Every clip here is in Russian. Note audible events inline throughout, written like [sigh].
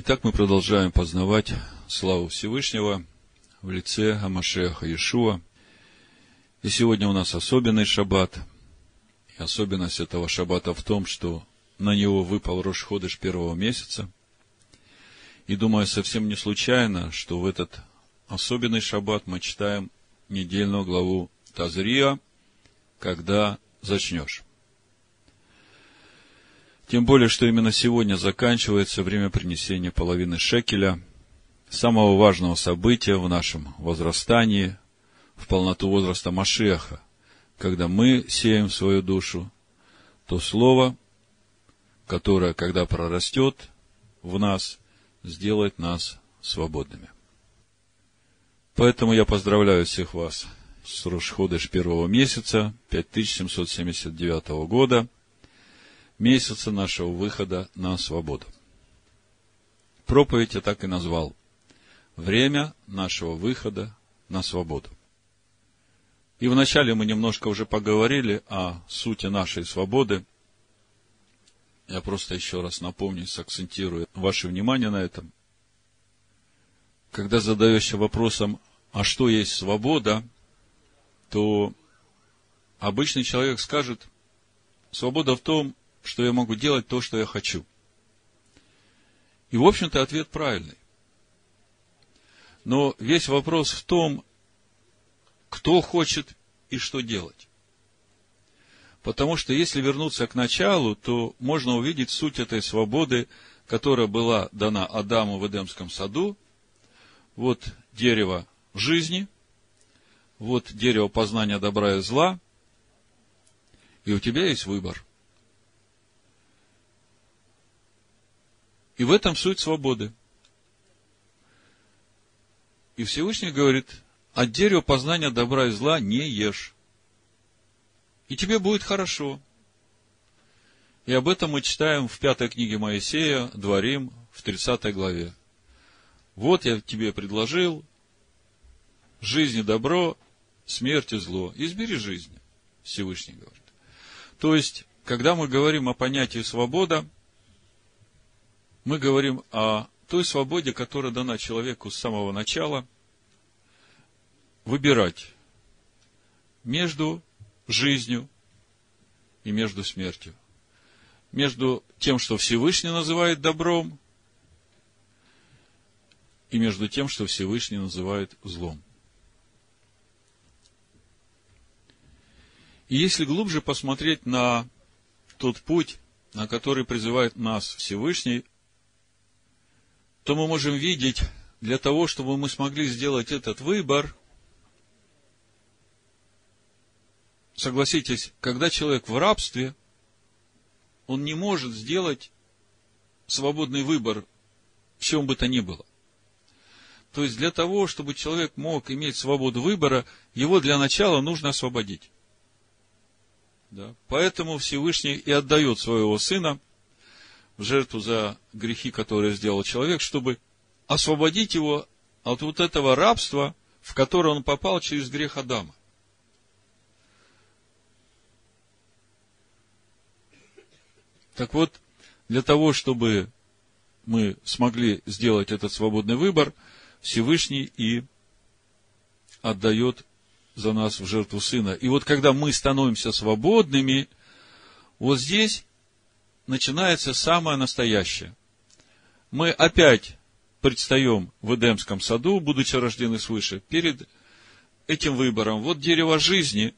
Итак, мы продолжаем познавать славу Всевышнего в лице Амашеха Иешуа. И сегодня у нас особенный шаббат. И особенность этого шаббата в том, что на него выпал Рошходыш первого месяца. И думаю, совсем не случайно, что в этот особенный шаббат мы читаем недельную главу Тазрия, когда зачнешь. Тем более, что именно сегодня заканчивается время принесения половины шекеля, самого важного события в нашем возрастании, в полноту возраста Машеха, когда мы сеем свою душу, то слово, которое, когда прорастет в нас, сделает нас свободными. Поэтому я поздравляю всех вас с Рошходыш первого месяца 5779 года – месяца нашего выхода на свободу. Проповедь я так и назвал. Время нашего выхода на свободу. И вначале мы немножко уже поговорили о сути нашей свободы. Я просто еще раз напомню, сакцентирую ваше внимание на этом. Когда задаешься вопросом, а что есть свобода, то обычный человек скажет, свобода в том, что я могу делать то, что я хочу. И, в общем-то, ответ правильный. Но весь вопрос в том, кто хочет и что делать. Потому что если вернуться к началу, то можно увидеть суть этой свободы, которая была дана Адаму в Эдемском саду. Вот дерево жизни, вот дерево познания добра и зла, и у тебя есть выбор. И в этом суть свободы. И Всевышний говорит, от дерева познания добра и зла не ешь. И тебе будет хорошо. И об этом мы читаем в пятой книге Моисея, Дворим, в 30 главе. Вот я тебе предложил жизни добро, смерти зло. Избери жизнь, Всевышний говорит. То есть, когда мы говорим о понятии свобода, мы говорим о той свободе, которая дана человеку с самого начала, выбирать между жизнью и между смертью. Между тем, что Всевышний называет добром, и между тем, что Всевышний называет злом. И если глубже посмотреть на тот путь, на который призывает нас Всевышний, то мы можем видеть, для того, чтобы мы смогли сделать этот выбор, согласитесь, когда человек в рабстве, он не может сделать свободный выбор в чем бы то ни было. То есть для того, чтобы человек мог иметь свободу выбора, его для начала нужно освободить. Да? Поэтому Всевышний и отдает своего сына в жертву за грехи, которые сделал человек, чтобы освободить его от вот этого рабства, в которое он попал через грех Адама. Так вот, для того, чтобы мы смогли сделать этот свободный выбор, Всевышний и отдает за нас в жертву Сына. И вот когда мы становимся свободными, вот здесь начинается самое настоящее. Мы опять предстаем в Эдемском саду, будучи рождены свыше, перед этим выбором. Вот дерево жизни,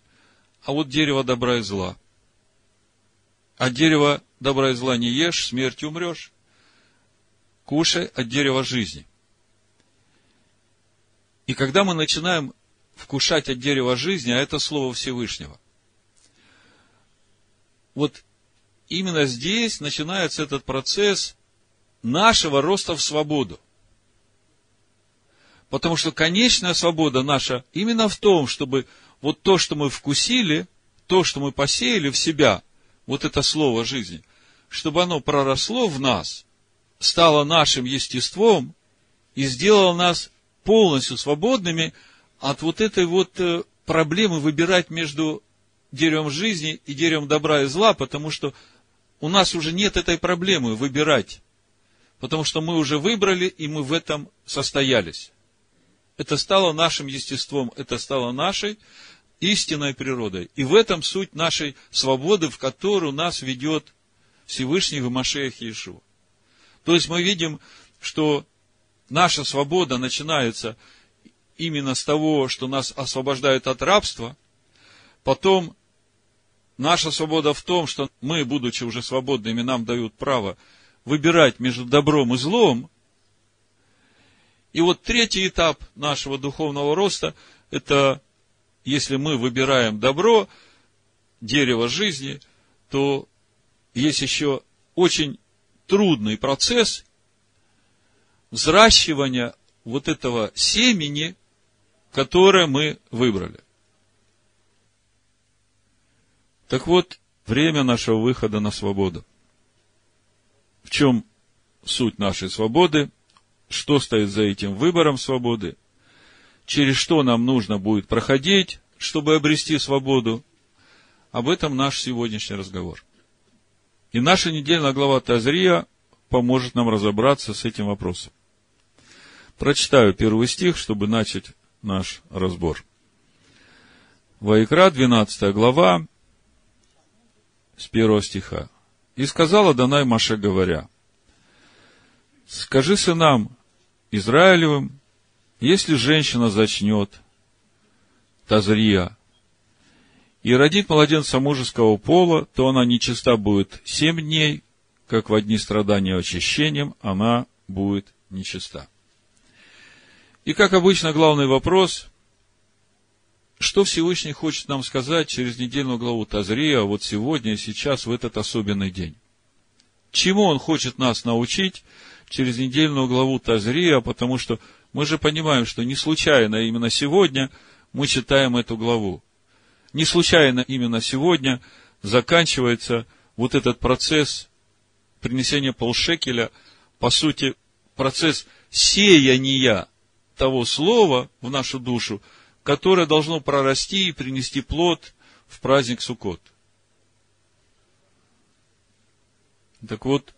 а вот дерево добра и зла. От дерева добра и зла не ешь, смертью умрешь. Кушай от дерева жизни. И когда мы начинаем вкушать от дерева жизни, а это Слово Всевышнего, вот именно здесь начинается этот процесс нашего роста в свободу. Потому что конечная свобода наша именно в том, чтобы вот то, что мы вкусили, то, что мы посеяли в себя, вот это слово жизни, чтобы оно проросло в нас, стало нашим естеством и сделало нас полностью свободными от вот этой вот э, проблемы выбирать между деревом жизни и деревом добра и зла, потому что у нас уже нет этой проблемы выбирать Потому что мы уже выбрали, и мы в этом состоялись. Это стало нашим естеством, это стало нашей истинной природой. И в этом суть нашей свободы, в которую нас ведет Всевышний в Машеях Иешуа. То есть мы видим, что наша свобода начинается именно с того, что нас освобождают от рабства, потом наша свобода в том, что мы, будучи уже свободными, нам дают право выбирать между добром и злом. И вот третий этап нашего духовного роста – это если мы выбираем добро, дерево жизни, то есть еще очень трудный процесс взращивания вот этого семени, которое мы выбрали. Так вот, время нашего выхода на свободу. В чем суть нашей свободы? Что стоит за этим выбором свободы? Через что нам нужно будет проходить, чтобы обрести свободу? Об этом наш сегодняшний разговор. И наша недельная глава Тазрия поможет нам разобраться с этим вопросом. Прочитаю первый стих, чтобы начать наш разбор. Ваикра, 12 глава, с первого стиха. «И сказала Данай Маше, говоря, Скажи сынам Израилевым, если женщина зачнет Тазрия и родит младенца мужеского пола, то она нечиста будет семь дней, как в одни страдания очищением, она будет нечиста. И, как обычно, главный вопрос, что Всевышний хочет нам сказать через недельную главу Тазрия, вот сегодня, сейчас, в этот особенный день? Чему Он хочет нас научить через недельную главу Тазрия, потому что мы же понимаем, что не случайно именно сегодня мы читаем эту главу. Не случайно именно сегодня заканчивается вот этот процесс принесения полшекеля, по сути, процесс сеяния того слова в нашу душу, которое должно прорасти и принести плод в праздник Суккот. Так вот,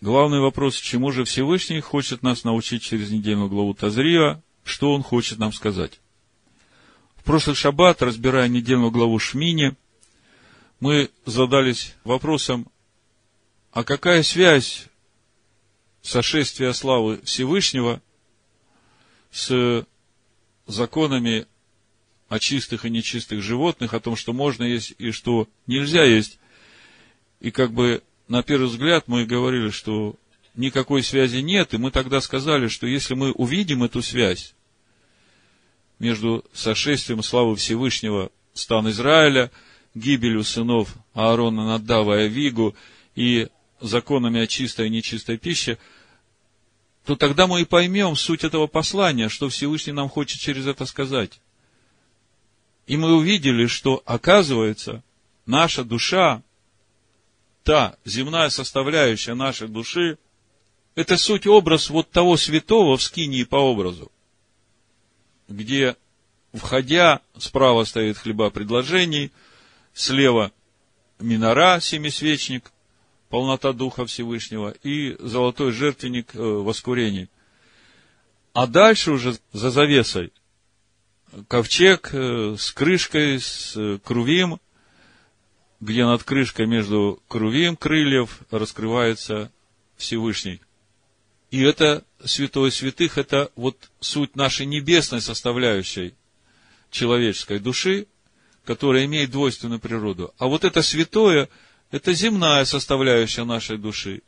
главный вопрос, чему же Всевышний хочет нас научить через недельную главу Тазрия, что он хочет нам сказать. В прошлый шаббат, разбирая недельную главу Шмини, мы задались вопросом, а какая связь сошествия славы Всевышнего с законами о чистых и нечистых животных, о том, что можно есть и что нельзя есть. И как бы на первый взгляд мы говорили, что никакой связи нет, и мы тогда сказали, что если мы увидим эту связь между сошествием славы Всевышнего стан Израиля, гибелью сынов Аарона, Надава и и законами о чистой и нечистой пище – то тогда мы и поймем суть этого послания, что Всевышний нам хочет через это сказать. И мы увидели, что, оказывается, наша душа, та земная составляющая нашей души, это суть образ вот того святого в скинии по образу, где, входя, справа стоит хлеба предложений, слева минора, семисвечник, полнота Духа Всевышнего и золотой жертвенник э, воскурения. А дальше уже за завесой ковчег э, с крышкой, с э, крувим, где над крышкой между крувим крыльев раскрывается Всевышний. И это святое святых, это вот суть нашей небесной составляющей человеческой души, которая имеет двойственную природу. А вот это святое – это земная составляющая нашей души.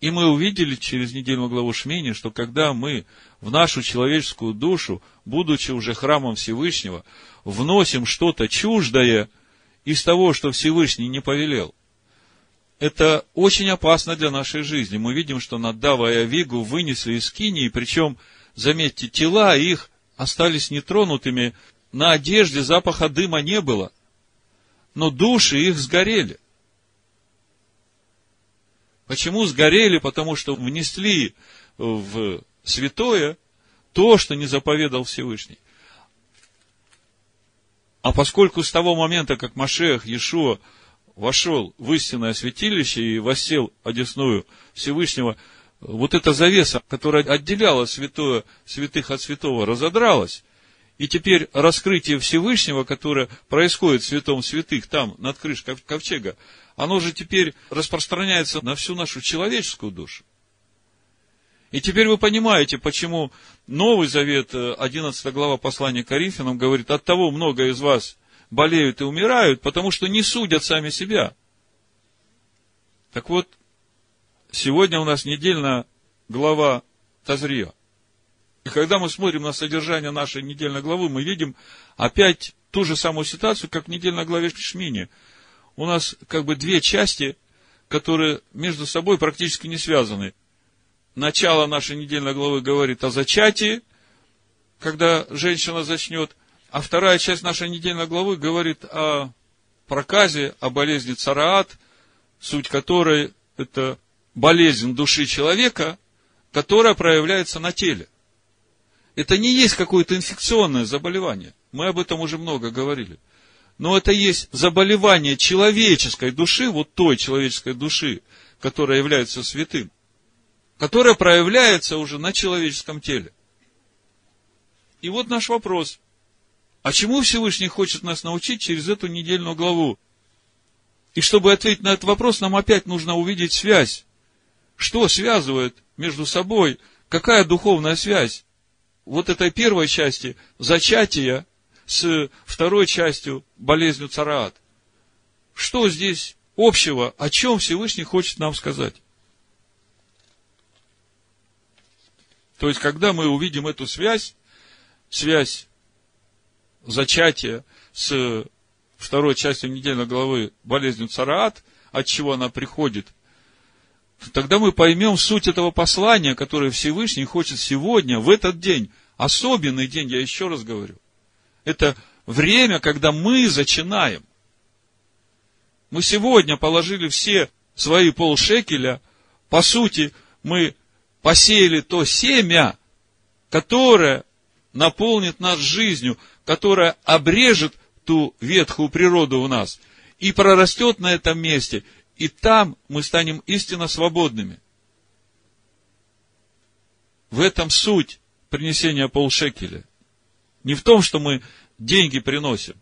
И мы увидели через недельную главу Шмени, что когда мы в нашу человеческую душу, будучи уже храмом Всевышнего, вносим что-то чуждое из того, что Всевышний не повелел, это очень опасно для нашей жизни. Мы видим, что Надава и Авигу вынесли из Кинии, причем, заметьте, тела их остались нетронутыми, на одежде запаха дыма не было – но души их сгорели. Почему сгорели? Потому что внесли в святое то, что не заповедал Всевышний. А поскольку с того момента, как Машех Иешуа вошел в истинное святилище и воссел одесную Всевышнего, вот эта завеса, которая отделяла святое, святых от святого, разодралась, и теперь раскрытие Всевышнего, которое происходит в святом святых, там, над крышкой ковчега, оно же теперь распространяется на всю нашу человеческую душу. И теперь вы понимаете, почему Новый Завет, 11 э, глава послания Коринфянам, говорит, от того много из вас болеют и умирают, потому что не судят сами себя. Так вот, сегодня у нас недельная глава Тазрия. И когда мы смотрим на содержание нашей недельной главы, мы видим опять ту же самую ситуацию, как в недельной главе Шмини. У нас как бы две части, которые между собой практически не связаны начало нашей недельной главы говорит о зачатии, когда женщина зачнет, а вторая часть нашей недельной главы говорит о проказе, о болезни цараат, суть которой это болезнь души человека, которая проявляется на теле. Это не есть какое-то инфекционное заболевание. Мы об этом уже много говорили. Но это есть заболевание человеческой души, вот той человеческой души, которая является святым которая проявляется уже на человеческом теле. И вот наш вопрос. А чему Всевышний хочет нас научить через эту недельную главу? И чтобы ответить на этот вопрос, нам опять нужно увидеть связь. Что связывает между собой? Какая духовная связь? Вот этой первой части зачатия с второй частью болезнью цараат. Что здесь общего? О чем Всевышний хочет нам сказать? То есть, когда мы увидим эту связь, связь зачатия с второй частью недельной главы болезнью цараат, от чего она приходит, тогда мы поймем суть этого послания, которое Всевышний хочет сегодня, в этот день, особенный день, я еще раз говорю. Это время, когда мы зачинаем. Мы сегодня положили все свои полшекеля, по сути, мы посеяли то семя, которое наполнит нас жизнью, которое обрежет ту ветхую природу в нас и прорастет на этом месте, и там мы станем истинно свободными. В этом суть принесения полшекеля. Не в том, что мы деньги приносим,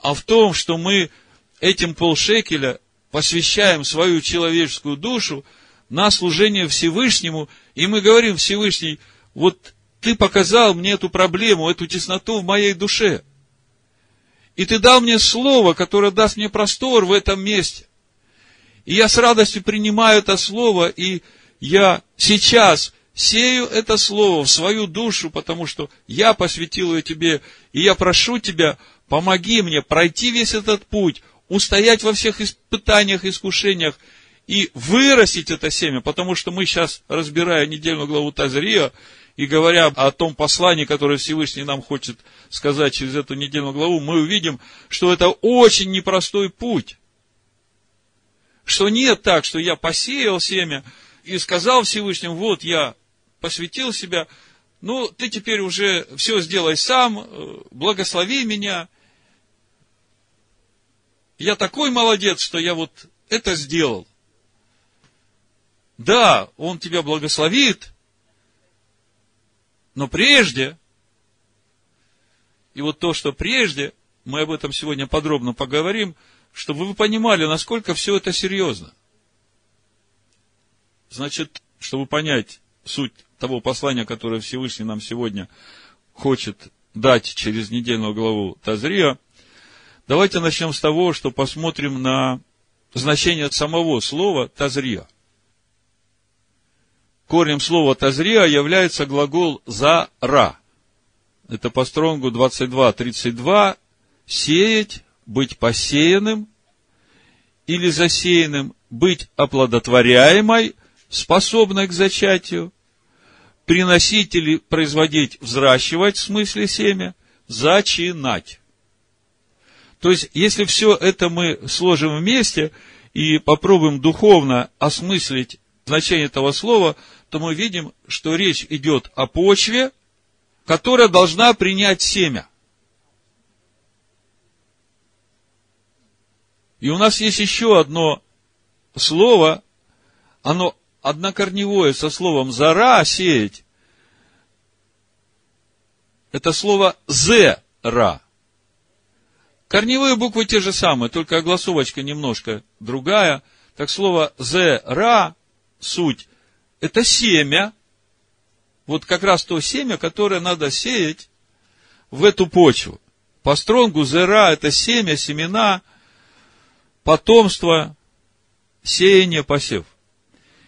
а в том, что мы этим полшекеля посвящаем свою человеческую душу на служение Всевышнему, и мы говорим, Всевышний, вот ты показал мне эту проблему, эту тесноту в моей душе. И ты дал мне слово, которое даст мне простор в этом месте. И я с радостью принимаю это слово, и я сейчас сею это слово в свою душу, потому что я посвятил ее тебе, и я прошу тебя, помоги мне пройти весь этот путь, устоять во всех испытаниях, искушениях, и вырастить это семя, потому что мы сейчас, разбирая недельную главу Тазрия, и говоря о том послании, которое Всевышний нам хочет сказать через эту недельную главу, мы увидим, что это очень непростой путь. Что нет так, что я посеял семя и сказал Всевышнему, вот я посвятил себя, ну, ты теперь уже все сделай сам, э, благослови меня. Я такой молодец, что я вот это сделал. Да, Он тебя благословит, но прежде, и вот то, что прежде, мы об этом сегодня подробно поговорим, чтобы вы понимали, насколько все это серьезно. Значит, чтобы понять суть того послания, которое Всевышний нам сегодня хочет дать через недельную главу Тазрия, давайте начнем с того, что посмотрим на значение самого слова Тазрия корнем слова тазрия является глагол «зара». Это по стронгу 22.32. Сеять, быть посеянным или засеянным, быть оплодотворяемой, способной к зачатию, приносить или производить, взращивать в смысле семя, зачинать. То есть, если все это мы сложим вместе и попробуем духовно осмыслить значение этого слова, то мы видим, что речь идет о почве, которая должна принять семя. И у нас есть еще одно слово, оно однокорневое со словом «зара» сеять. Это слово «зера». Корневые буквы те же самые, только огласовочка немножко другая. Так слово «зера» суть – это семя. Вот как раз то семя, которое надо сеять в эту почву. По стронгу «зера» – это семя, семена, потомство, сеяние, посев.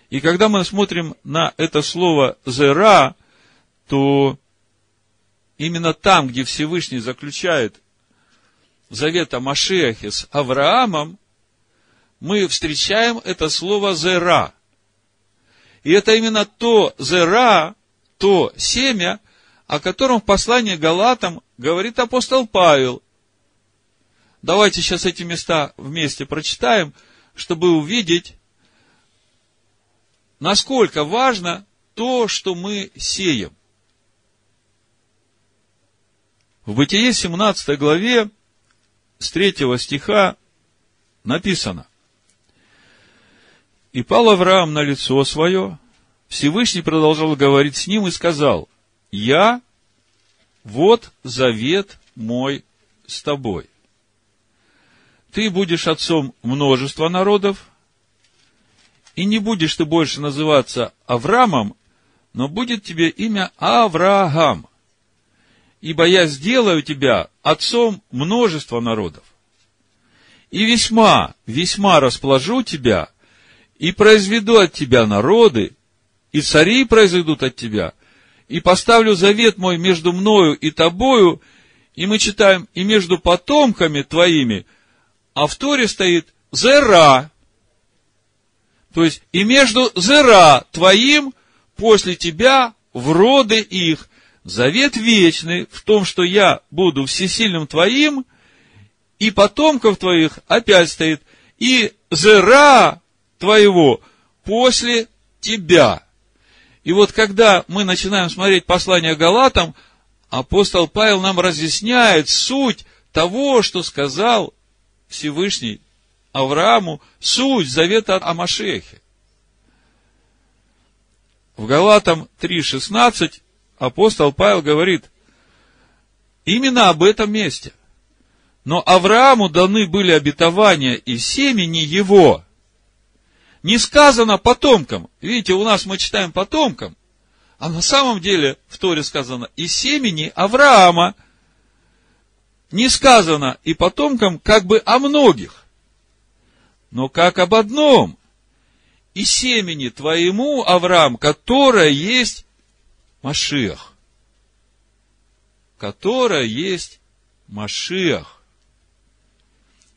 И когда мы смотрим на это слово «зера», то именно там, где Всевышний заключает завет о Машехе с Авраамом, мы встречаем это слово «зера». И это именно то «зера», то семя, о котором в послании Галатам говорит апостол Павел. Давайте сейчас эти места вместе прочитаем, чтобы увидеть, насколько важно то, что мы сеем. В Бытие 17 главе с 3 стиха написано. И пал Авраам на лицо свое, Всевышний продолжал говорить с ним и сказал, я, вот завет мой с тобой. Ты будешь отцом множества народов, и не будешь ты больше называться Авраамом, но будет тебе имя Авраам, ибо я сделаю тебя отцом множества народов. И весьма, весьма расположу тебя, и произведу от тебя народы, и цари произойдут от тебя, и поставлю завет мой между мною и тобою, и мы читаем, и между потомками твоими, а в Торе стоит Зера, то есть, и между Зера твоим после тебя в роды их, Завет вечный в том, что я буду всесильным твоим, и потомков твоих опять стоит, и зера твоего после тебя. И вот когда мы начинаем смотреть послание Галатам, апостол Павел нам разъясняет суть того, что сказал Всевышний Аврааму, суть завета о Машехе. В Галатам 3.16 апостол Павел говорит именно об этом месте. Но Аврааму даны были обетования и семени его. Не сказано потомкам. Видите, у нас мы читаем потомкам, а на самом деле в Торе сказано и семени Авраама. Не сказано и потомкам как бы о многих, но как об одном. И семени твоему, Авраам, которое есть Машиах, которая есть Машиах.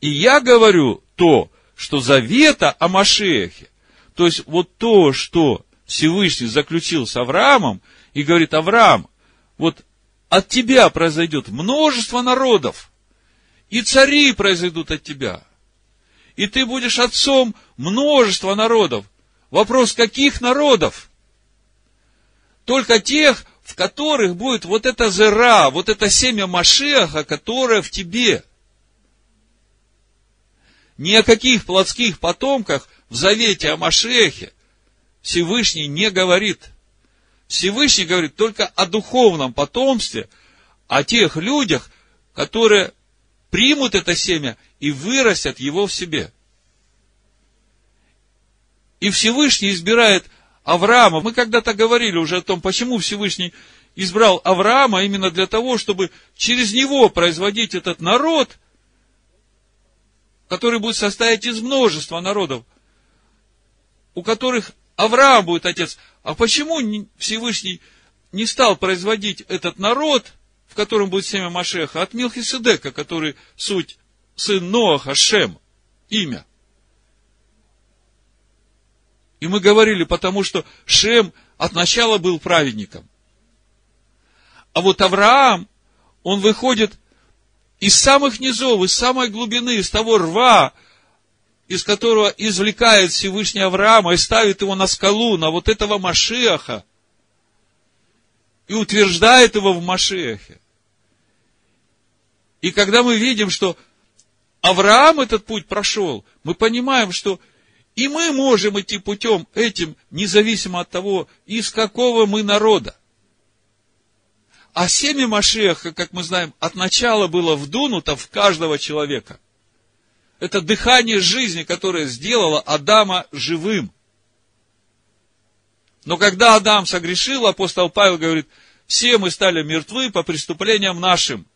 И я говорю то, что завета о Машехе, то есть вот то, что Всевышний заключил с Авраамом, и говорит, Авраам, вот от тебя произойдет множество народов, и цари произойдут от тебя, и ты будешь отцом множества народов. Вопрос, каких народов? только тех, в которых будет вот эта зера, вот это семя Машеха, которое в тебе. Ни о каких плотских потомках в завете о Машехе Всевышний не говорит. Всевышний говорит только о духовном потомстве, о тех людях, которые примут это семя и вырастят его в себе. И Всевышний избирает Авраама. Мы когда-то говорили уже о том, почему Всевышний избрал Авраама именно для того, чтобы через него производить этот народ, который будет состоять из множества народов, у которых Авраам будет отец. А почему Всевышний не стал производить этот народ, в котором будет семя Машеха, от Милхиседека, который суть сын Ноаха, Шем, имя? И мы говорили, потому что Шем от начала был праведником. А вот Авраам, он выходит из самых низов, из самой глубины, из того рва, из которого извлекает Всевышний Авраама и ставит его на скалу, на вот этого Машеха, и утверждает его в Машехе. И когда мы видим, что Авраам этот путь прошел, мы понимаем, что и мы можем идти путем этим, независимо от того, из какого мы народа. А семя Машеха, как мы знаем, от начала было вдунуто в каждого человека. Это дыхание жизни, которое сделало Адама живым. Но когда Адам согрешил, апостол Павел говорит, все мы стали мертвы по преступлениям нашим.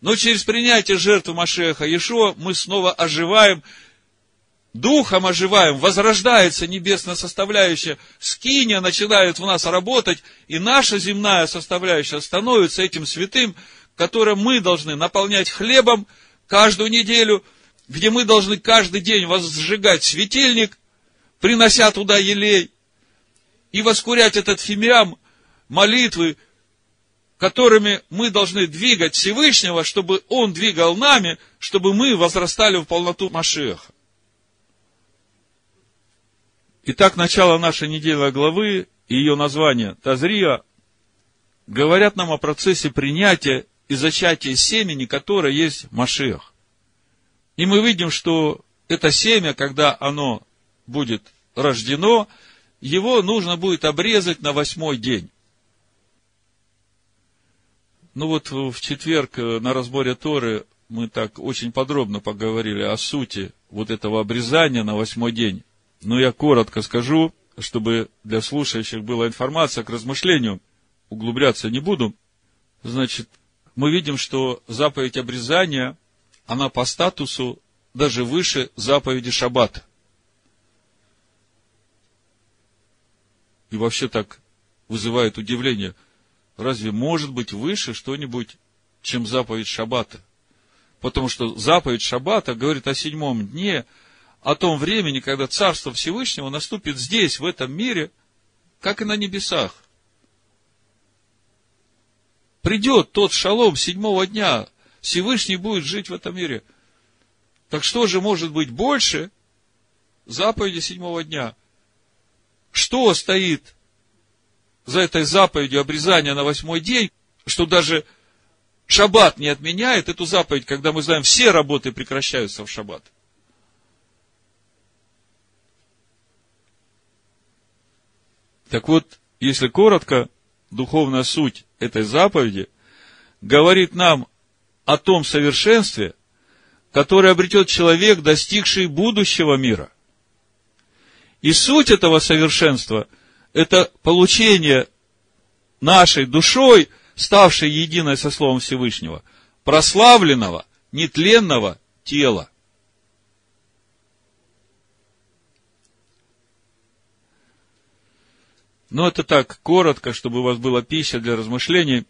Но через принятие жертвы Машеха Иешуа мы снова оживаем, духом оживаем, возрождается небесная составляющая, скиния начинает в нас работать, и наша земная составляющая становится этим святым, которое мы должны наполнять хлебом каждую неделю, где мы должны каждый день возжигать светильник, принося туда елей, и воскурять этот фимиам молитвы, которыми мы должны двигать Всевышнего, чтобы Он двигал нами, чтобы мы возрастали в полноту Машеха. Итак, начало нашей недельной главы и ее название Тазрия говорят нам о процессе принятия и зачатия семени, которое есть Машех. И мы видим, что это семя, когда оно будет рождено, его нужно будет обрезать на восьмой день. Ну вот в четверг э, на разборе Торы мы так очень подробно поговорили о сути вот этого обрезания на восьмой день. Но я коротко скажу, чтобы для слушающих была информация к размышлению. Углубляться не буду. Значит, мы видим, что заповедь обрезания, она по статусу даже выше заповеди Шаббата. И вообще так вызывает удивление. Разве может быть выше что-нибудь, чем заповедь Шаббата? Потому что заповедь Шаббата говорит о седьмом дне – о том времени, когда Царство Всевышнего наступит здесь, в этом мире, как и на небесах. Придет тот шалом седьмого дня, Всевышний будет жить в этом мире. Так что же может быть больше заповеди седьмого дня? Что стоит за этой заповедью обрезания на восьмой день, что даже шаббат не отменяет эту заповедь, когда мы знаем, все работы прекращаются в шаббат. Так вот, если коротко, духовная суть этой заповеди говорит нам о том совершенстве, которое обретет человек, достигший будущего мира. И суть этого совершенства – это получение нашей душой, ставшей единой со Словом Всевышнего, прославленного, нетленного тела. Но это так коротко, чтобы у вас была пища для размышлений.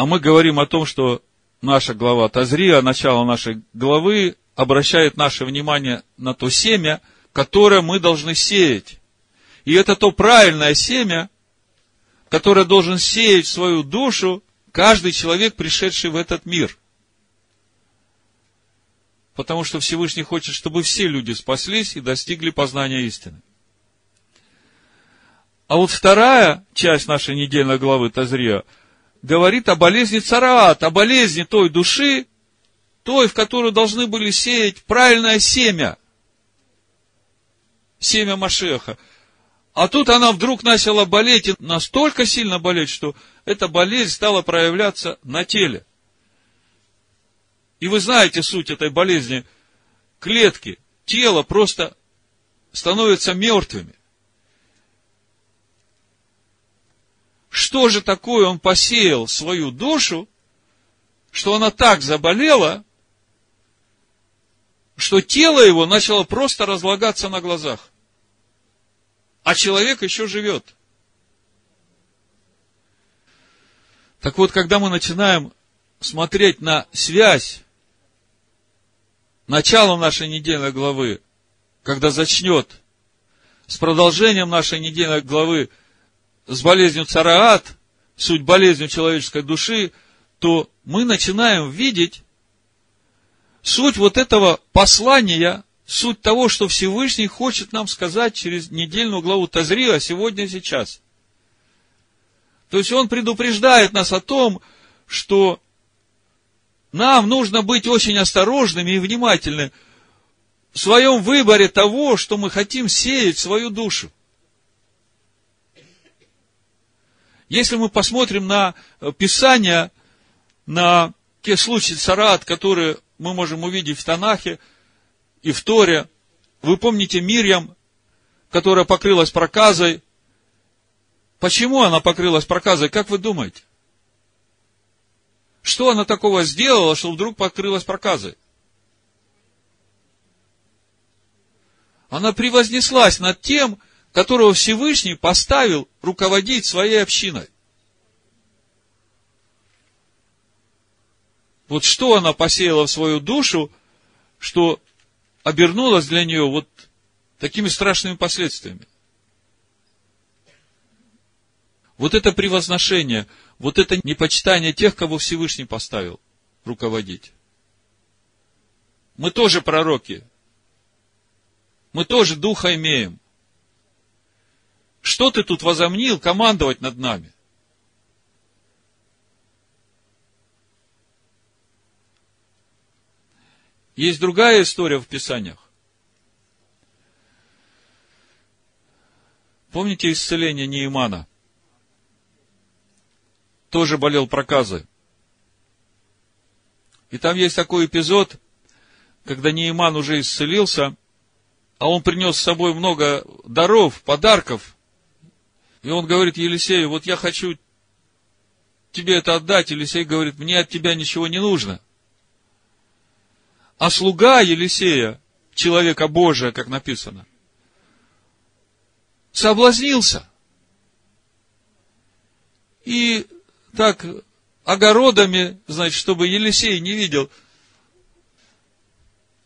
А мы говорим о том, что наша глава Тазрия, начало нашей главы, обращает наше внимание на то семя, которое мы должны сеять. И это то правильное семя, которое должен сеять в свою душу каждый человек, пришедший в этот мир. Потому что Всевышний хочет, чтобы все люди спаслись и достигли познания истины. А вот вторая часть нашей недельной главы Тазрия говорит о болезни цараат, о болезни той души, той, в которую должны были сеять правильное семя. Семя Машеха. А тут она вдруг начала болеть, и настолько сильно болеть, что эта болезнь стала проявляться на теле. И вы знаете суть этой болезни. Клетки, тело просто становятся мертвыми. Что же такое он посеял свою душу, что она так заболела, что тело его начало просто разлагаться на глазах. А человек еще живет. Так вот, когда мы начинаем смотреть на связь начала нашей недельной главы, когда зачнет с продолжением нашей недельной главы с болезнью цараат, суть болезнью человеческой души, то мы начинаем видеть суть вот этого послания, суть того, что Всевышний хочет нам сказать через недельную главу Тазрия сегодня сейчас. То есть он предупреждает нас о том, что нам нужно быть очень осторожными и внимательными в своем выборе того, что мы хотим сеять в свою душу. Если мы посмотрим на Писание, на те случаи царат, которые мы можем увидеть в Танахе и в Торе, вы помните Мирьям, которая покрылась проказой. Почему она покрылась проказой, как вы думаете? Что она такого сделала, что вдруг покрылась проказой? Она превознеслась над тем, которого Всевышний поставил руководить своей общиной. Вот что она посеяла в свою душу, что обернулось для нее вот такими страшными последствиями. Вот это превозношение, вот это непочитание тех, кого Всевышний поставил руководить. Мы тоже пророки. Мы тоже духа имеем. Что ты тут возомнил командовать над нами? Есть другая история в Писаниях. Помните исцеление Неимана? Тоже болел проказой. И там есть такой эпизод, когда Неиман уже исцелился, а он принес с собой много даров, подарков. И он говорит Елисею, вот я хочу тебе это отдать. Елисей говорит, мне от тебя ничего не нужно. А слуга Елисея, человека Божия, как написано, соблазнился. И так огородами, значит, чтобы Елисей не видел,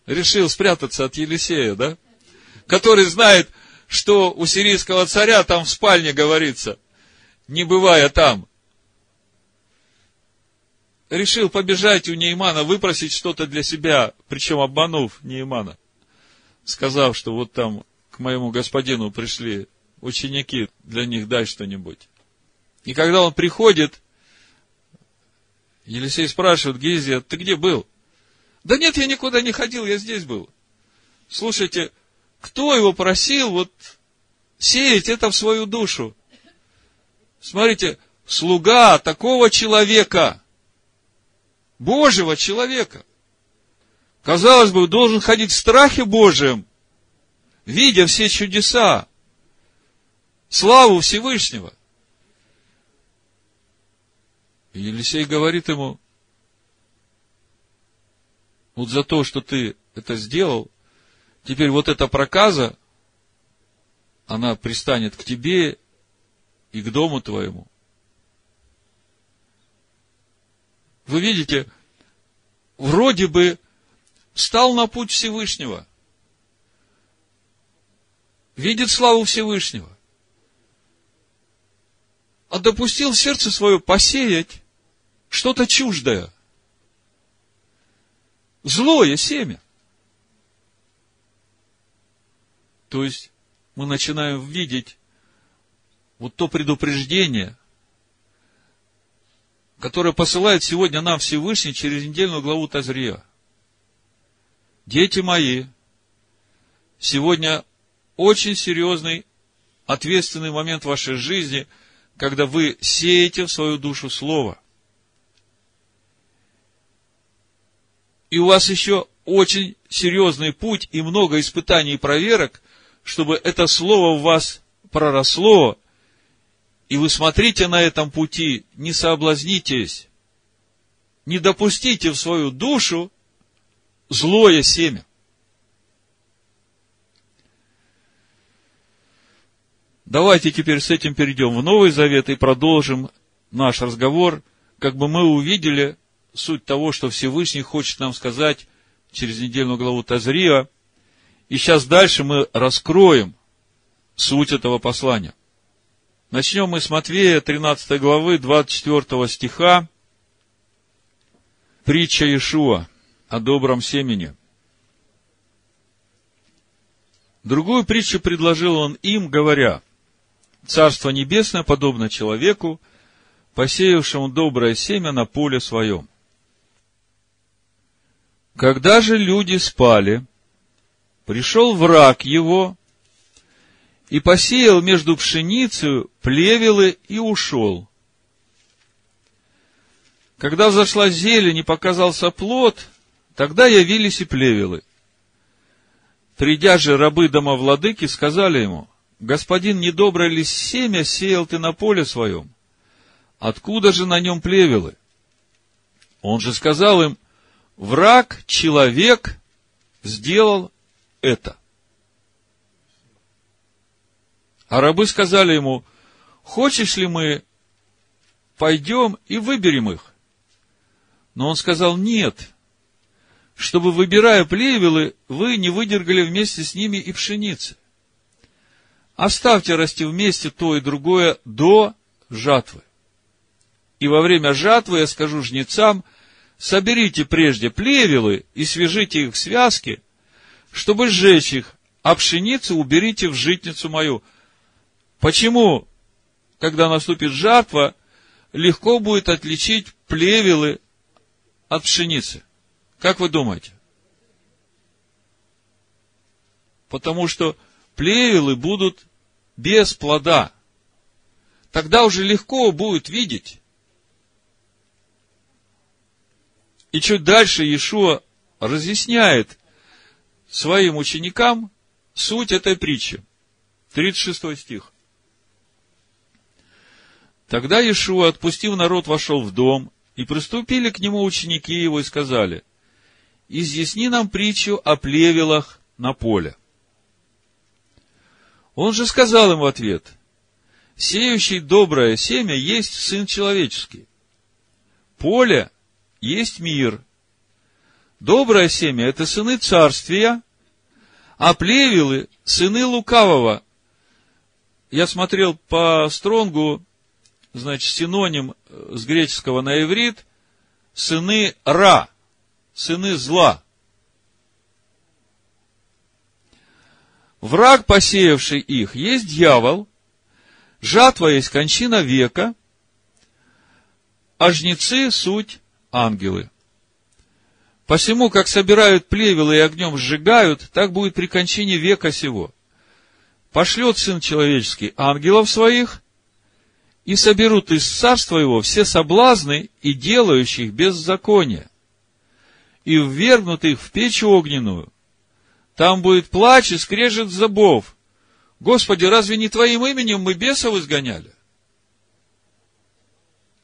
решил спрятаться от Елисея, да? Который знает, что у сирийского царя там в спальне говорится, не бывая там. Решил побежать у Неймана, выпросить что-то для себя, причем обманув Неймана, сказав, что вот там к моему господину пришли ученики, для них дай что-нибудь. И когда он приходит, Елисей спрашивает Гизия, ты где был? Да нет, я никуда не ходил, я здесь был. Слушайте, кто его просил вот сеять это в свою душу? Смотрите, слуга такого человека, Божьего человека, казалось бы, должен ходить в страхе Божьем, видя все чудеса, славу Всевышнего. И Елисей говорит ему, вот за то, что ты это сделал, теперь вот эта проказа, она пристанет к тебе и к дому твоему. Вы видите, вроде бы стал на путь Всевышнего, видит славу Всевышнего а допустил сердце свое посеять что-то чуждое. Злое семя. То есть мы начинаем видеть вот то предупреждение, которое посылает сегодня нам Всевышний через недельную главу Тазрия. Дети мои, сегодня очень серьезный, ответственный момент в вашей жизни – когда вы сеете в свою душу Слово. И у вас еще очень серьезный путь и много испытаний и проверок, чтобы это Слово в вас проросло, и вы смотрите на этом пути, не соблазнитесь, не допустите в свою душу злое семя. Давайте теперь с этим перейдем в Новый Завет и продолжим наш разговор, как бы мы увидели суть того, что Всевышний хочет нам сказать через недельную главу Тазрия. И сейчас дальше мы раскроем суть этого послания. Начнем мы с Матвея 13 главы 24 стиха. Притча Иешуа о добром семени. Другую притчу предложил он им, говоря – Царство Небесное подобно человеку, посеявшему доброе семя на поле своем. Когда же люди спали, пришел враг его и посеял между пшеницей плевелы и ушел. Когда взошла зелень и показался плод, тогда явились и плевелы. Придя же рабы домовладыки, сказали ему, господин, недоброе ли семя сеял ты на поле своем? Откуда же на нем плевелы? Он же сказал им, враг, человек, сделал это. А рабы сказали ему, хочешь ли мы пойдем и выберем их? Но он сказал, нет, чтобы, выбирая плевелы, вы не выдергали вместе с ними и пшеницы. Оставьте расти вместе то и другое до жатвы. И во время жатвы я скажу жнецам, соберите прежде плевелы и свяжите их в связки, чтобы сжечь их, а пшеницу уберите в житницу мою. Почему, когда наступит жатва, легко будет отличить плевелы от пшеницы? Как вы думаете? Потому что плевелы будут без плода. Тогда уже легко будет видеть. И чуть дальше Иешуа разъясняет своим ученикам суть этой притчи. 36 стих. Тогда Иешуа, отпустив народ, вошел в дом, и приступили к нему ученики его и сказали, изъясни нам притчу о плевелах на поле. Он же сказал им в ответ, сеющий доброе семя есть Сын Человеческий. Поле есть мир. Доброе семя – это сыны царствия, а плевелы – сыны лукавого. Я смотрел по Стронгу, значит, синоним с греческого на иврит – сыны Ра, сыны зла. Враг, посеявший их, есть дьявол, жатва есть кончина века, а жнецы – суть ангелы. Посему, как собирают плевелы и огнем сжигают, так будет при кончине века сего. Пошлет Сын Человеческий ангелов своих, и соберут из царства его все соблазны и делающих беззаконие, и ввергнут их в печь огненную. Там будет плач и скрежет зубов. Господи, разве не Твоим именем мы бесов изгоняли?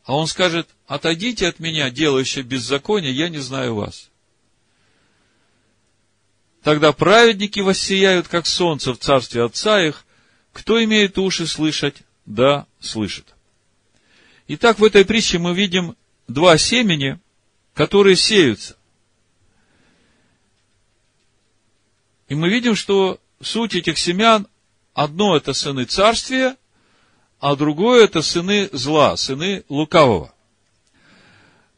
А он скажет, отойдите от меня, делающие беззаконие, я не знаю вас. Тогда праведники воссияют, как солнце в царстве Отца их. Кто имеет уши слышать, да слышит. Итак, в этой притче мы видим два семени, которые сеются. И мы видим, что суть этих семян, одно это сыны царствия, а другое это сыны зла, сыны лукавого.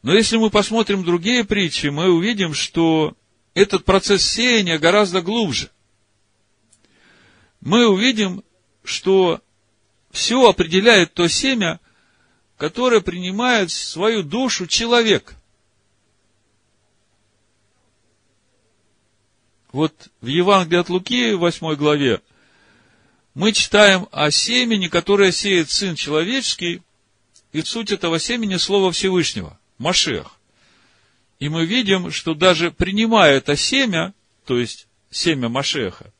Но если мы посмотрим другие притчи, мы увидим, что этот процесс сеяния гораздо глубже. Мы увидим, что все определяет то семя, которое принимает свою душу человек. Вот в Евангелии от Луки, в 8 главе, мы читаем о семени, которое сеет Сын Человеческий, и суть этого семени – Слово Всевышнего, Машех. И мы видим, что даже принимая это семя, то есть семя Машеха,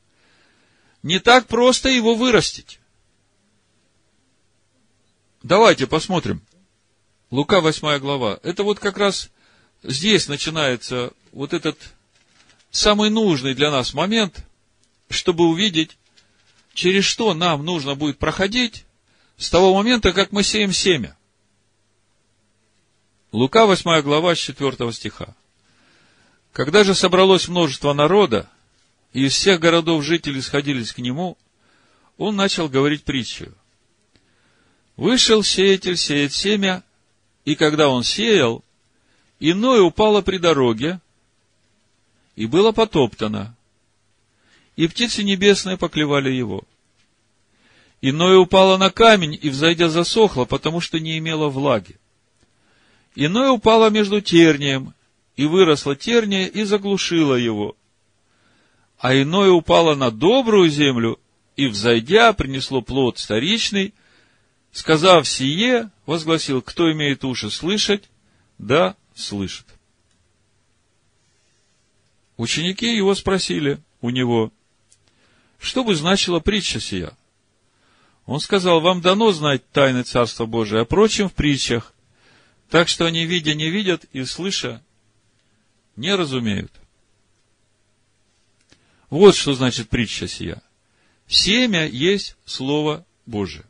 не так просто его вырастить. Давайте посмотрим. Лука 8 глава. Это вот как раз здесь начинается вот этот самый нужный для нас момент, чтобы увидеть, через что нам нужно будет проходить с того момента, как мы сеем семя. Лука 8 глава 4 стиха. Когда же собралось множество народа, и из всех городов жители сходились к нему, он начал говорить притчу. Вышел сеятель сеять семя, и когда он сеял, иное упало при дороге, и было потоптано, и птицы небесные поклевали его. Иное упало на камень и, взойдя, засохло, потому что не имело влаги. Иное упало между тернием, и выросла терния и заглушила его. А иное упало на добрую землю, и, взойдя, принесло плод старичный, сказав сие, возгласил, кто имеет уши слышать, да слышит. Ученики его спросили у него, что бы значила притча сия? Он сказал, вам дано знать тайны Царства Божия, а прочим в притчах, так что они, видя, не видят, и слыша, не разумеют. Вот что значит притча сия. Семя есть Слово Божие.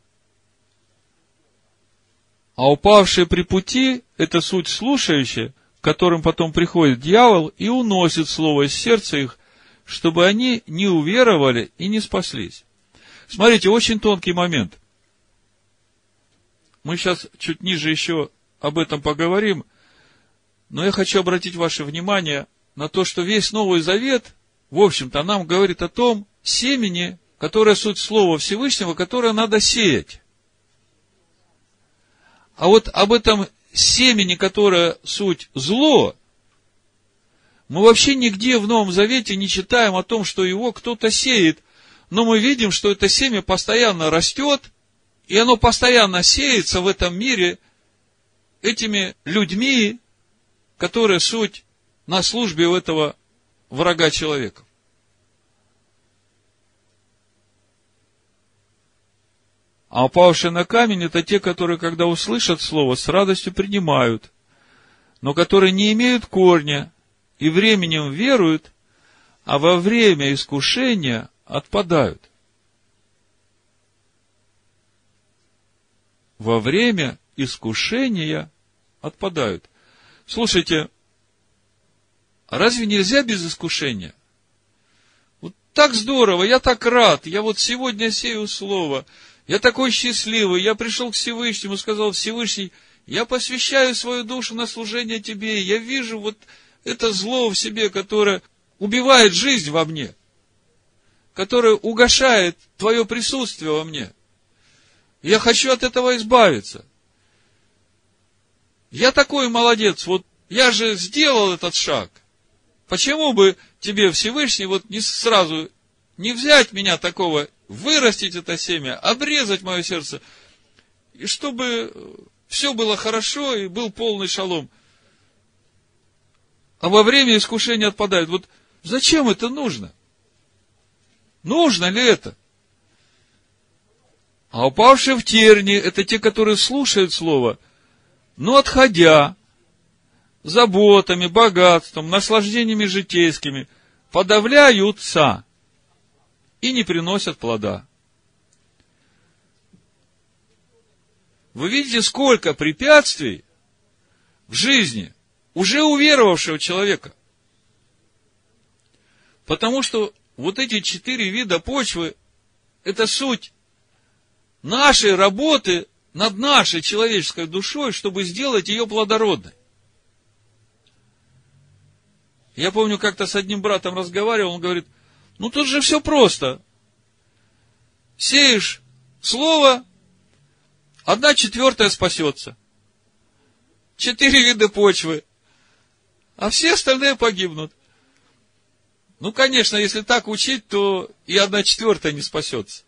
А упавшие при пути – это суть слушающие, к которым потом приходит дьявол и уносит слово из сердца их, чтобы они не уверовали и не спаслись. Смотрите, очень тонкий момент. Мы сейчас чуть ниже еще об этом поговорим, но я хочу обратить ваше внимание на то, что весь Новый Завет, в общем-то, нам говорит о том семени, которое суть Слова Всевышнего, которое надо сеять. А вот об этом семени, которое суть зло, мы вообще нигде в Новом Завете не читаем о том, что его кто-то сеет, но мы видим, что это семя постоянно растет, и оно постоянно сеется в этом мире этими людьми, которые суть на службе у этого врага человека. А упавшие на камень – это те, которые, когда услышат слово, с радостью принимают, но которые не имеют корня и временем веруют, а во время искушения отпадают. Во время искушения отпадают. Слушайте, разве нельзя без искушения? Вот так здорово, я так рад, я вот сегодня сею слово – я такой счастливый, я пришел к Всевышнему, сказал Всевышний, я посвящаю свою душу на служение тебе, я вижу вот это зло в себе, которое убивает жизнь во мне, которое угошает твое присутствие во мне. Я хочу от этого избавиться. Я такой молодец, вот я же сделал этот шаг. Почему бы тебе Всевышний вот не сразу не взять меня такого вырастить это семя, обрезать мое сердце, и чтобы все было хорошо и был полный шалом. А во время искушения отпадают. Вот зачем это нужно? Нужно ли это? А упавшие в терни – это те, которые слушают Слово, но отходя, заботами, богатством, наслаждениями житейскими, подавляются и не приносят плода. Вы видите, сколько препятствий в жизни уже уверовавшего человека. Потому что вот эти четыре вида почвы – это суть нашей работы над нашей человеческой душой, чтобы сделать ее плодородной. Я помню, как-то с одним братом разговаривал, он говорит, ну тут же все просто. Сеешь слово, одна четвертая спасется. Четыре вида почвы. А все остальные погибнут. Ну, конечно, если так учить, то и одна четвертая не спасется.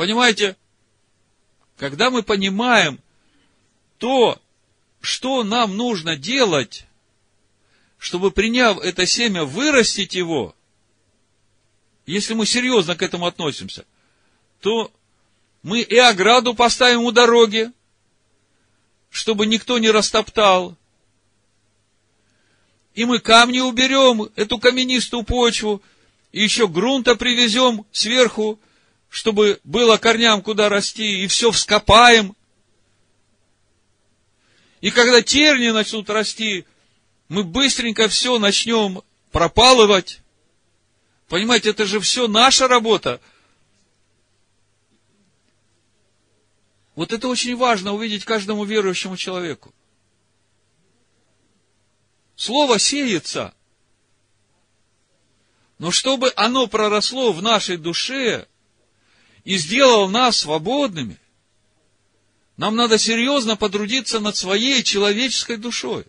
Понимаете, когда мы понимаем то, что нам нужно делать, чтобы, приняв это семя, вырастить его, если мы серьезно к этому относимся, то мы и ограду поставим у дороги, чтобы никто не растоптал. И мы камни уберем, эту каменистую почву, и еще грунта привезем сверху, чтобы было корням куда расти, и все вскопаем. И когда терни начнут расти, мы быстренько все начнем пропалывать. Понимаете, это же все наша работа. Вот это очень важно увидеть каждому верующему человеку. Слово сеется. Но чтобы оно проросло в нашей душе и сделало нас свободными, Нам надо серьезно потрудиться над своей человеческой душой,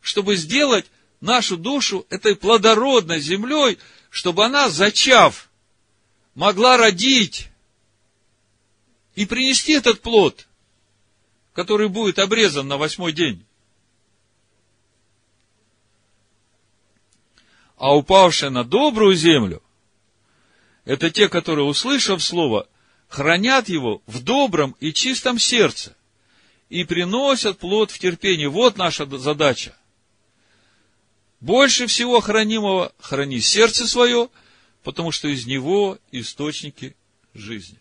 чтобы сделать нашу душу этой плодородной землей, чтобы она, зачав, могла родить и принести этот плод, который будет обрезан на восьмой день. А упавшие на добрую землю, это те, которые, услышав слово, хранят его в добром и чистом сердце и приносят плод в терпении. Вот наша задача. Больше всего хранимого храни сердце свое, потому что из него источники жизни.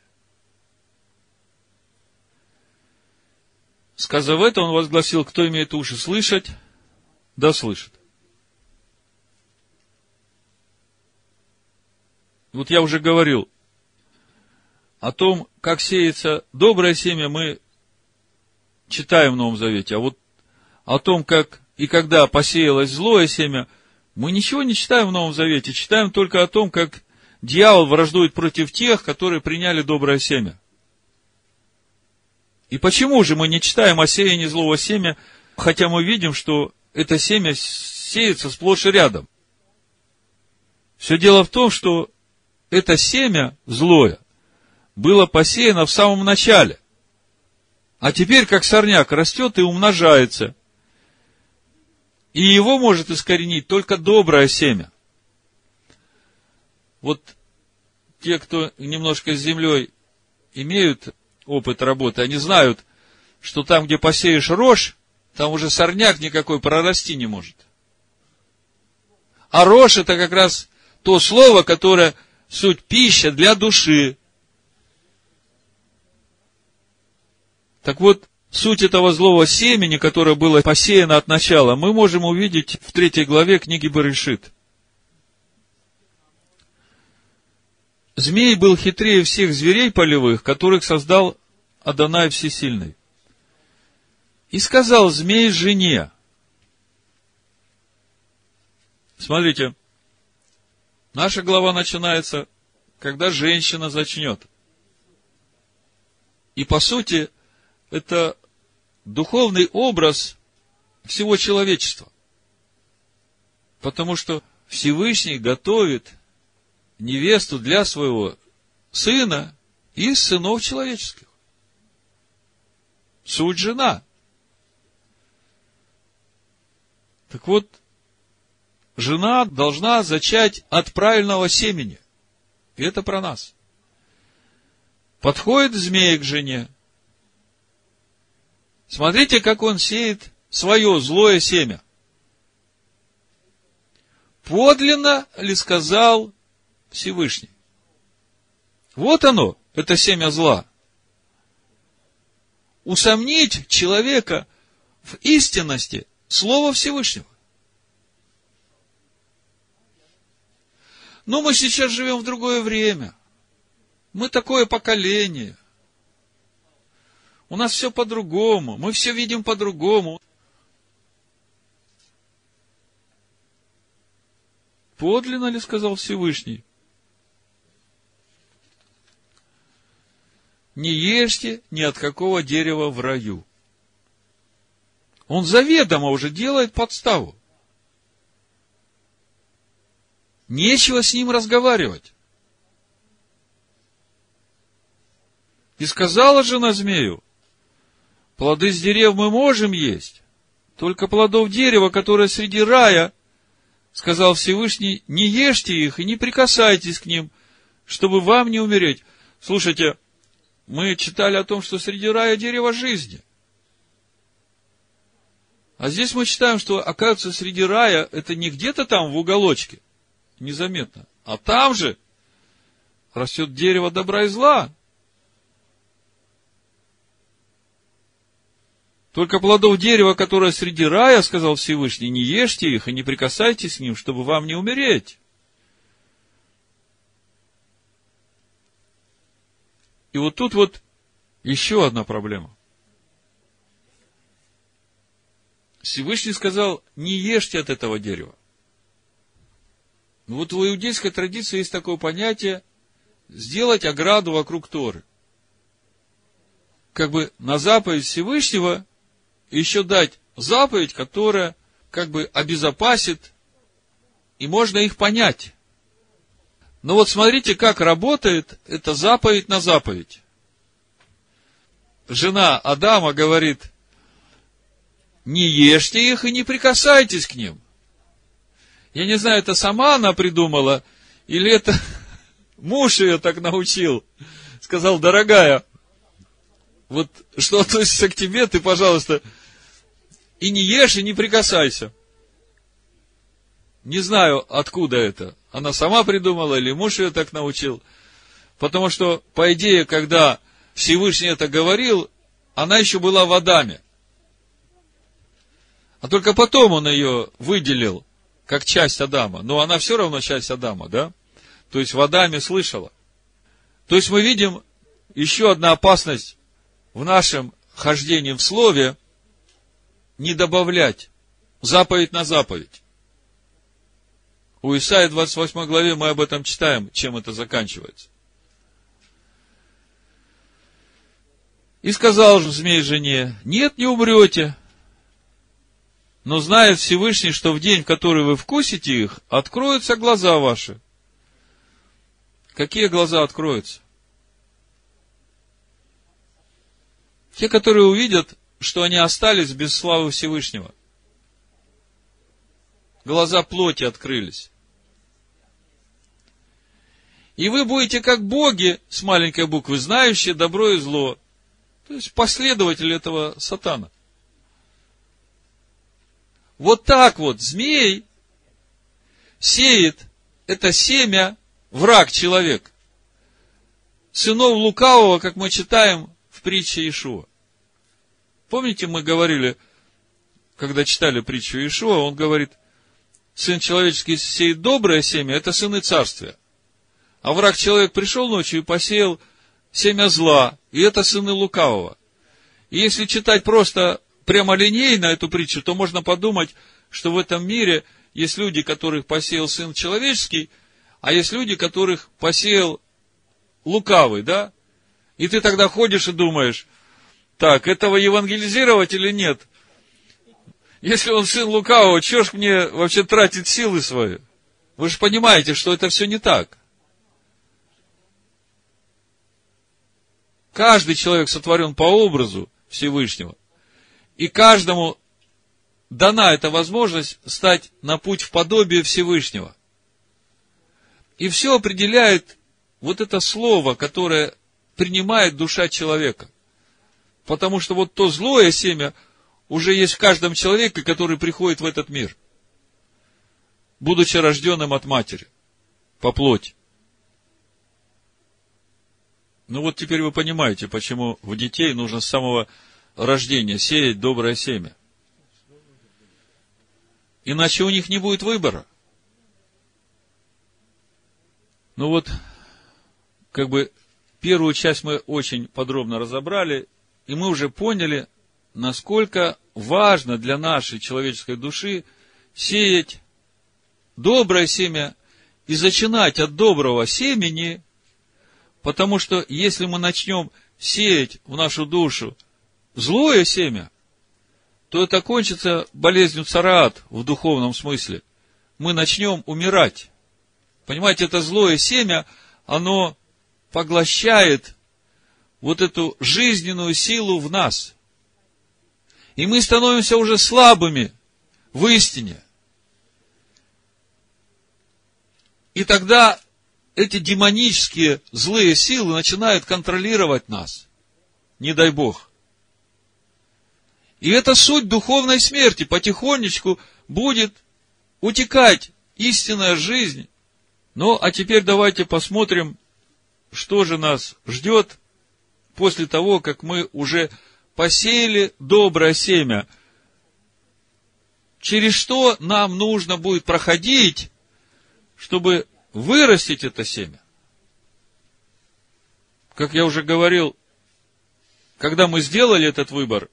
Сказав это, он возгласил, кто имеет уши слышать, да слышит. Вот я уже говорил о том, как сеется доброе семя, мы читаем в Новом Завете, а вот о том, как и когда посеялось злое семя, мы ничего не читаем в Новом Завете, читаем только о том, как дьявол враждует против тех, которые приняли доброе семя. И почему же мы не читаем о сеянии злого семя, хотя мы видим, что это семя сеется сплошь и рядом? Все дело в том, что это семя злое было посеяно в самом начале. А теперь, как сорняк, растет и умножается. И его может искоренить только доброе семя. Вот те, кто немножко с землей имеют опыт работы, они знают, что там, где посеешь рожь, там уже сорняк никакой прорасти не может. А рожь это как раз то слово, которое суть пища для души. Так вот, суть этого злого семени, которое было посеяно от начала, мы можем увидеть в третьей главе книги Барышит. Змей был хитрее всех зверей полевых, которых создал Адонай Всесильный. И сказал змей жене, смотрите, наша глава начинается, когда женщина зачнет. И по сути, это духовный образ всего человечества. Потому что Всевышний готовит невесту для своего сына из сынов человеческих. Суть жена. Так вот, жена должна зачать от правильного семени. И это про нас. Подходит змея к жене. Смотрите, как он сеет свое злое семя. Подлинно ли сказал Всевышний? Вот оно, это семя зла усомнить человека в истинности Слова Всевышнего. Но мы сейчас живем в другое время. Мы такое поколение. У нас все по-другому. Мы все видим по-другому. Подлинно ли сказал Всевышний? не ешьте ни от какого дерева в раю. Он заведомо уже делает подставу. Нечего с ним разговаривать. И сказала жена змею, плоды с дерев мы можем есть, только плодов дерева, которое среди рая, сказал Всевышний, не ешьте их и не прикасайтесь к ним, чтобы вам не умереть. Слушайте, мы читали о том, что среди рая дерево жизни. А здесь мы читаем, что, оказывается, среди рая это не где-то там в уголочке, незаметно, а там же растет дерево добра и зла. Только плодов дерева, которое среди рая, сказал Всевышний, не ешьте их и не прикасайтесь к ним, чтобы вам не умереть. И вот тут вот еще одна проблема. Всевышний сказал, не ешьте от этого дерева. Но вот в иудейской традиции есть такое понятие сделать ограду вокруг Торы. как бы на заповедь Всевышнего еще дать заповедь, которая как бы обезопасит, и можно их понять. Но вот смотрите, как работает эта заповедь на заповедь. Жена Адама говорит, не ешьте их и не прикасайтесь к ним. Я не знаю, это сама она придумала, или это [laughs] муж ее так научил. Сказал, дорогая, вот что относится к тебе, ты, пожалуйста, и не ешь, и не прикасайся. Не знаю, откуда это. Она сама придумала, или муж ее так научил. Потому что, по идее, когда Всевышний это говорил, она еще была в Адаме. А только потом он ее выделил, как часть Адама. Но она все равно часть Адама, да? То есть в Адаме слышала. То есть мы видим еще одна опасность в нашем хождении в Слове не добавлять заповедь на заповедь. У Исаия 28 главе мы об этом читаем, чем это заканчивается. И сказал же змей жене, нет, не умрете. Но знает Всевышний, что в день, в который вы вкусите их, откроются глаза ваши. Какие глаза откроются? Те, которые увидят, что они остались без славы Всевышнего. Глаза плоти открылись. И вы будете как боги с маленькой буквы, знающие добро и зло. То есть последователь этого сатана. Вот так вот змей сеет это семя враг человек. Сынов лукавого, как мы читаем в притче Ишуа. Помните, мы говорили, когда читали притчу Ишуа, он говорит, сын человеческий сеет доброе семя, это сыны царствия. А враг человек пришел ночью и посеял семя зла, и это сыны лукавого. И если читать просто прямолинейно эту притчу, то можно подумать, что в этом мире есть люди, которых посеял сын человеческий, а есть люди, которых посеял лукавый, да? И ты тогда ходишь и думаешь, так, этого евангелизировать или нет? Если он сын лукавого, чего ж мне вообще тратить силы свои? Вы же понимаете, что это все не так. Каждый человек сотворен по образу Всевышнего. И каждому дана эта возможность стать на путь в подобие Всевышнего. И все определяет вот это слово, которое принимает душа человека. Потому что вот то злое семя уже есть в каждом человеке, который приходит в этот мир, будучи рожденным от матери, по плоти. Ну вот теперь вы понимаете, почему в детей нужно с самого рождения сеять доброе семя. Иначе у них не будет выбора. Ну вот, как бы первую часть мы очень подробно разобрали, и мы уже поняли, насколько важно для нашей человеческой души сеять доброе семя и зачинать от доброго семени Потому что если мы начнем сеять в нашу душу злое семя, то это кончится болезнью цараат в духовном смысле. Мы начнем умирать. Понимаете, это злое семя, оно поглощает вот эту жизненную силу в нас. И мы становимся уже слабыми в истине. И тогда эти демонические злые силы начинают контролировать нас. Не дай Бог. И это суть духовной смерти. Потихонечку будет утекать истинная жизнь. Ну, а теперь давайте посмотрим, что же нас ждет после того, как мы уже посеяли доброе семя. Через что нам нужно будет проходить, чтобы вырастить это семя. Как я уже говорил, когда мы сделали этот выбор,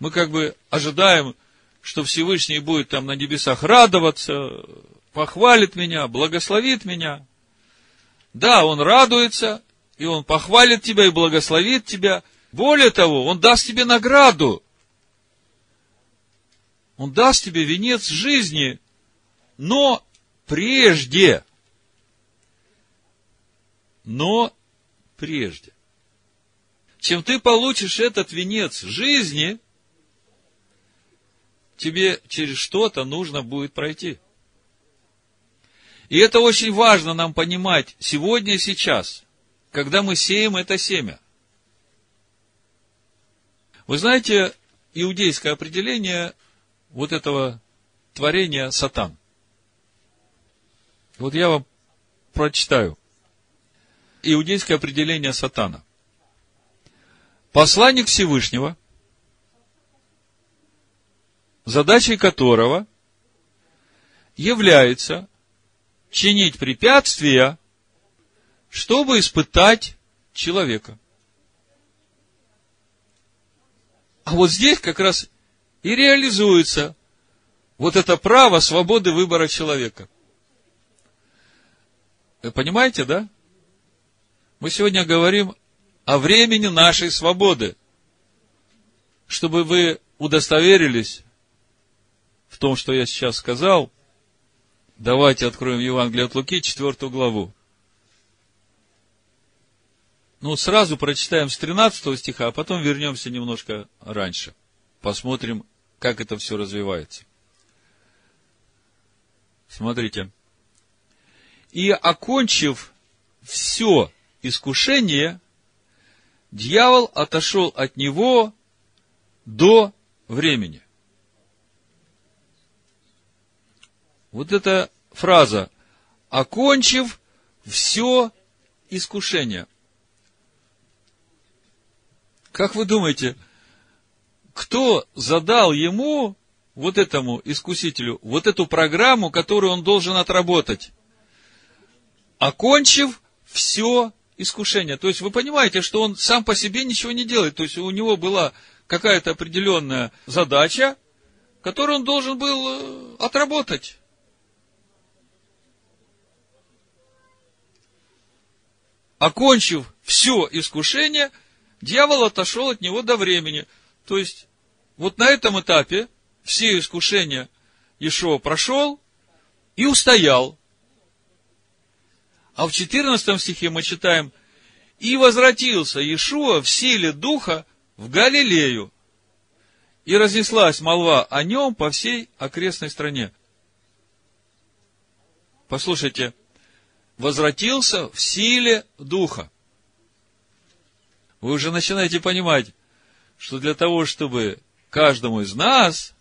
мы как бы ожидаем, что Всевышний будет там на небесах радоваться, похвалит меня, благословит меня. Да, он радуется, и он похвалит тебя и благословит тебя, Более того, Он даст тебе награду. Он даст тебе венец жизни, но прежде. Но прежде. Чем ты получишь этот венец жизни, тебе через что-то нужно будет пройти. И это очень важно нам понимать сегодня и сейчас, когда мы сеем это семя. Вы знаете иудейское определение вот этого творения сатан. Вот я вам прочитаю. Иудейское определение сатана. Посланник Всевышнего, задачей которого является чинить препятствия, чтобы испытать человека. А вот здесь как раз и реализуется вот это право свободы выбора человека. Вы понимаете, да? Мы сегодня говорим о времени нашей свободы, чтобы вы удостоверились том, что я сейчас сказал, давайте откроем Евангелие от Луки, четвертую главу. Ну, сразу прочитаем с 13 стиха, а потом вернемся немножко раньше. Посмотрим, как это все развивается. Смотрите. И окончив все искушение, дьявол отошел от него до времени. Вот эта фраза «окончив все искушение». Как вы думаете, кто задал ему, вот этому искусителю, вот эту программу, которую он должен отработать? Окончив все искушение. То есть вы понимаете, что он сам по себе ничего не делает. То есть у него была какая-то определенная задача, которую он должен был э, отработать. Окончив все искушение, дьявол отошел от него до времени. То есть, вот на этом этапе все искушения Ишуа прошел и устоял. А в 14 стихе мы читаем, «И возвратился Иешуа в силе Духа в Галилею, и разнеслась молва о нем по всей окрестной стране». Послушайте, возвратился в силе Духа. Вы уже начинаете понимать, что для того, чтобы каждому из нас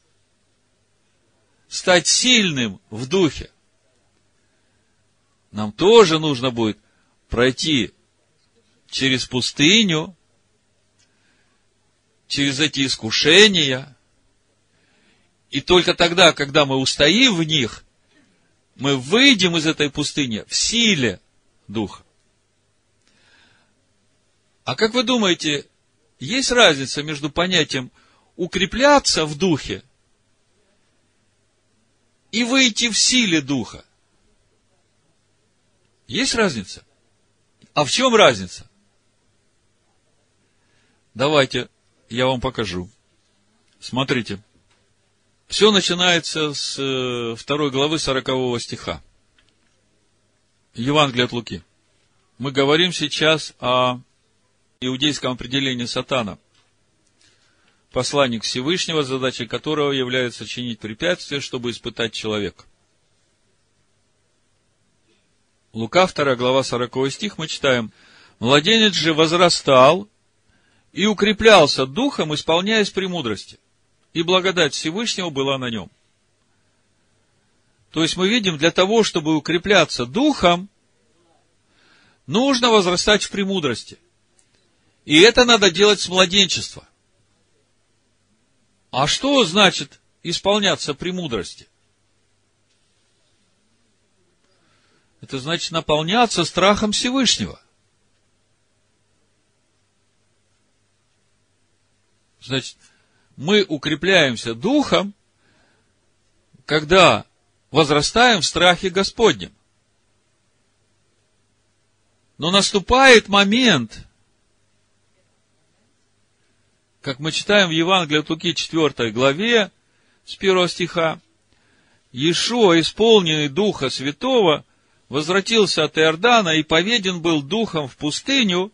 стать сильным в Духе, нам тоже нужно будет пройти через пустыню, через эти искушения. И только тогда, когда мы устоим в них, мы выйдем из этой пустыни в силе Духа. А как вы думаете, есть разница между понятием укрепляться в Духе и выйти в силе Духа? Есть разница? А в чем разница? Давайте я вам покажу. Смотрите. Все начинается с э, второй главы сорокового стиха. Евангелие от Луки. Мы говорим сейчас о иудейском определении сатана. Посланник Всевышнего, задачей которого является чинить препятствия, чтобы испытать человека. Лука 2 глава 40 стих мы читаем. Младенец же возрастал и укреплялся духом, исполняясь премудрости. И благодать Всевышнего была на нем. То есть мы видим, для того, чтобы укрепляться духом, нужно возрастать в премудрости. И это надо делать с младенчества. А что значит исполняться премудрости? Это значит наполняться страхом Всевышнего. Значит, мы укрепляемся духом, когда возрастаем в страхе Господнем. Но наступает момент, как мы читаем в Евангелии от Луки 4 главе, с 1 стиха, Иешуа, исполненный Духа Святого, возвратился от Иордана и поведен был Духом в пустыню,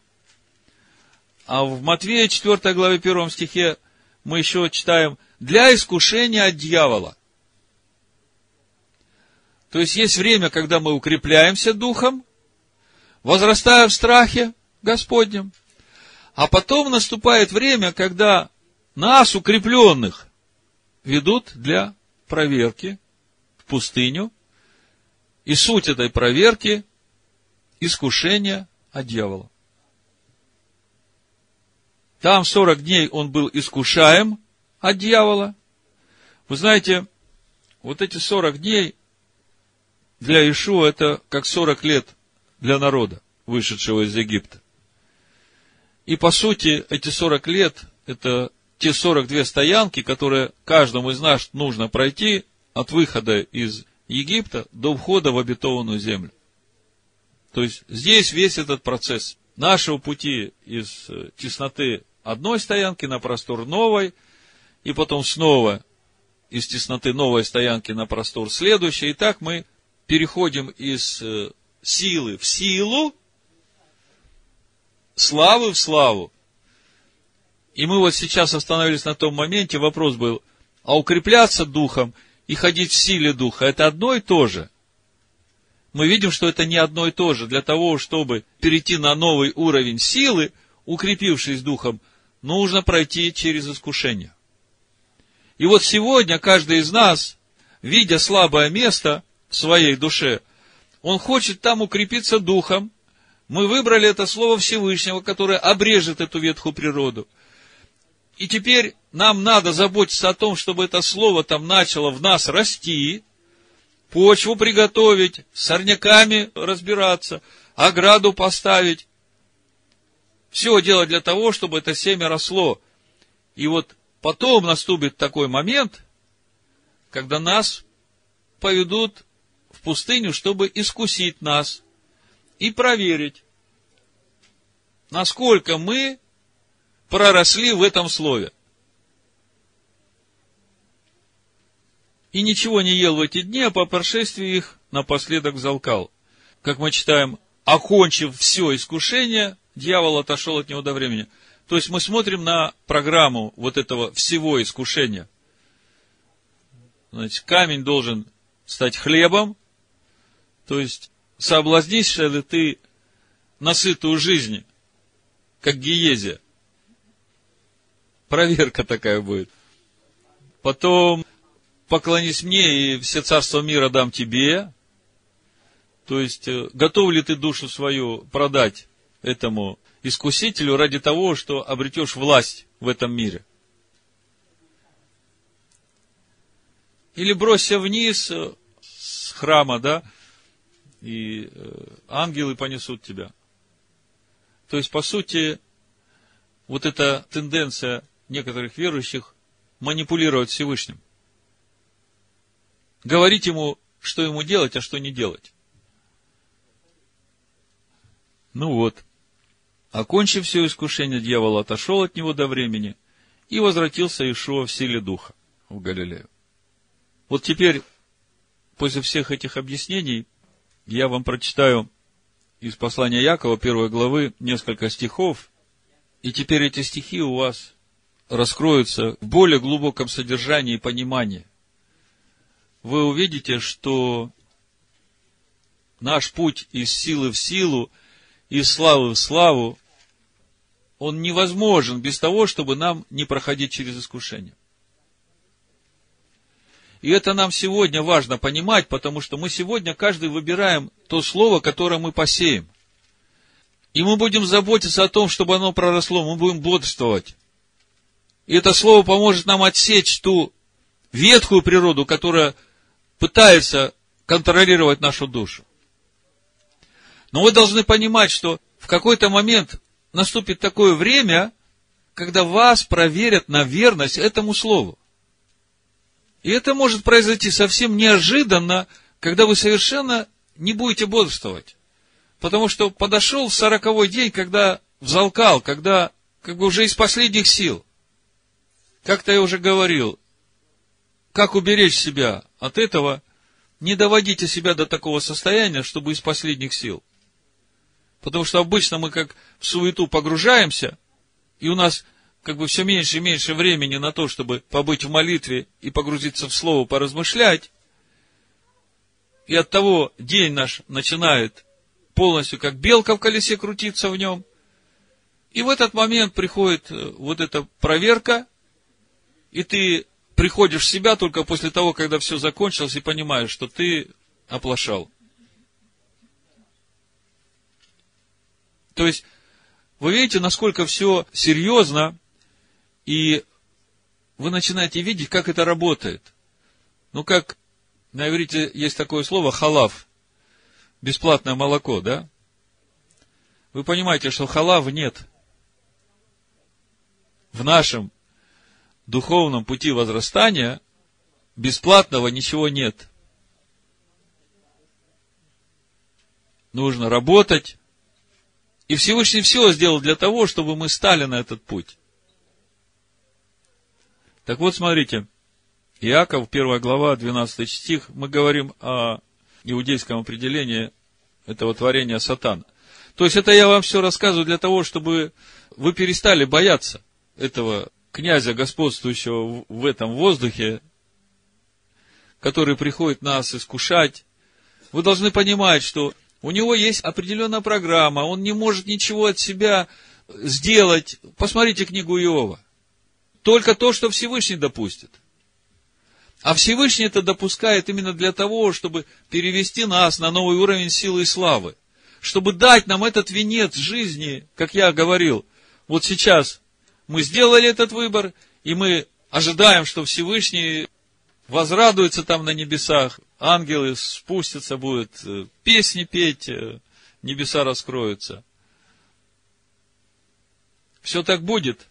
а в Матвея 4 главе 1 стихе мы еще читаем, для искушения от дьявола. То есть есть время, когда мы укрепляемся духом, возрастая в страхе Господнем, а потом наступает время, когда нас, укрепленных, ведут для проверки в пустыню, и суть этой проверки – искушение от дьявола. Там 40 дней он был искушаем от дьявола. Вы знаете, вот эти 40 дней для Ишуа это как 40 лет для народа, вышедшего из Египта. И по сути, эти 40 лет – это те 42 стоянки, которые каждому из нас нужно пройти от выхода из Египта до входа в обетованную землю. То есть, здесь весь этот процесс нашего пути из э, тесноты одной стоянки на простор новой, и потом снова из тесноты новой стоянки на простор следующей. И так мы переходим из э, силы в силу, славы в славу. И мы вот сейчас остановились на том моменте, вопрос был, а укрепляться духом и ходить в силе духа, это одно и то же. Мы видим, что это не одно и то же. Для того, чтобы перейти на новый уровень силы, укрепившись духом, нужно пройти через искушение. И вот сегодня каждый из нас, видя слабое место, в своей душе. Он хочет там укрепиться духом. Мы выбрали это слово Всевышнего, которое обрежет эту ветхую природу. И теперь нам надо заботиться о том, чтобы это слово там начало в нас расти, почву приготовить, сорняками разбираться, ограду поставить. Все делать для того, чтобы это семя росло. И вот потом наступит такой момент, когда нас поведут пустыню, чтобы искусить нас и проверить, насколько мы проросли в этом слове. И ничего не ел в эти дни, а по прошествии их напоследок залкал. Как мы читаем, окончив все искушение, дьявол отошел от него до времени. То есть мы смотрим на программу вот этого всего искушения. Значит, камень должен стать хлебом, то есть, соблазнишься ли ты на сытую жизнь, как Гиезия? Проверка такая будет. Потом, поклонись мне, и все царство мира дам тебе. То есть, э, готов ли ты душу свою продать этому искусителю ради того, что обретешь власть в этом мире? Или бросься вниз э, с храма, да, и э, ангелы понесут тебя. То есть, по сути, вот эта тенденция некоторых верующих манипулировать Всевышним. Говорить ему, что ему делать, а что не делать. Ну вот. Окончив все искушение, дьявол отошел от него до времени и возвратился Ишуа в силе духа в Галилею. Вот теперь, после всех этих объяснений, я вам прочитаю из послания Якова, первой главы, несколько стихов, и теперь эти стихи у вас раскроются в более глубоком содержании и понимании. Вы увидите, что наш путь из силы в силу, из славы в славу, он невозможен без того, чтобы нам не проходить через искушение. И это нам сегодня важно понимать, потому что мы сегодня каждый выбираем то слово, которое мы посеем. И мы будем заботиться о том, чтобы оно проросло, мы будем бодрствовать. И это слово поможет нам отсечь ту ветхую природу, которая пытается контролировать нашу душу. Но вы должны понимать, что в какой-то момент наступит такое время, когда вас проверят на верность этому слову. И это может произойти совсем неожиданно, когда вы совершенно не будете бодрствовать. Потому что подошел сороковой день, когда взалкал, когда как бы уже из последних сил. Как-то я уже говорил, как уберечь себя от этого, не доводите себя до такого состояния, чтобы из последних сил. Потому что обычно мы как в суету погружаемся, и у нас как бы все меньше и меньше времени на то, чтобы побыть в молитве и погрузиться в Слово, поразмышлять. И от того день наш начинает полностью как белка в колесе крутиться в нем. И в этот момент приходит э, вот эта проверка, и ты приходишь в себя только после того, когда все закончилось, и понимаешь, что ты оплошал. То есть, вы видите, насколько все серьезно, и вы начинаете видеть, как это работает. Ну, как на иврите есть такое слово халав, бесплатное молоко, да? Вы понимаете, что халав нет. В нашем духовном пути возрастания бесплатного ничего нет. Нужно работать. И Всевышний все сделал для того, чтобы мы стали на этот путь. Так вот, смотрите, Иаков, первая глава, 12 стих, мы говорим о иудейском определении этого творения сатана. То есть, это я вам все рассказываю для того, чтобы вы перестали бояться этого князя, господствующего в этом воздухе, который приходит нас искушать, вы должны понимать, что у него есть определенная программа, он не может ничего от себя сделать. Посмотрите книгу Иова. Только то, что Всевышний допустит. А Всевышний это допускает именно для того, чтобы перевести нас на новый уровень силы и славы. Чтобы дать нам этот венец жизни, как я говорил. Вот сейчас мы сделали этот выбор, и мы ожидаем, что Всевышний возрадуется там на небесах, ангелы спустятся, будут э, песни петь, э, небеса раскроются. Все так будет,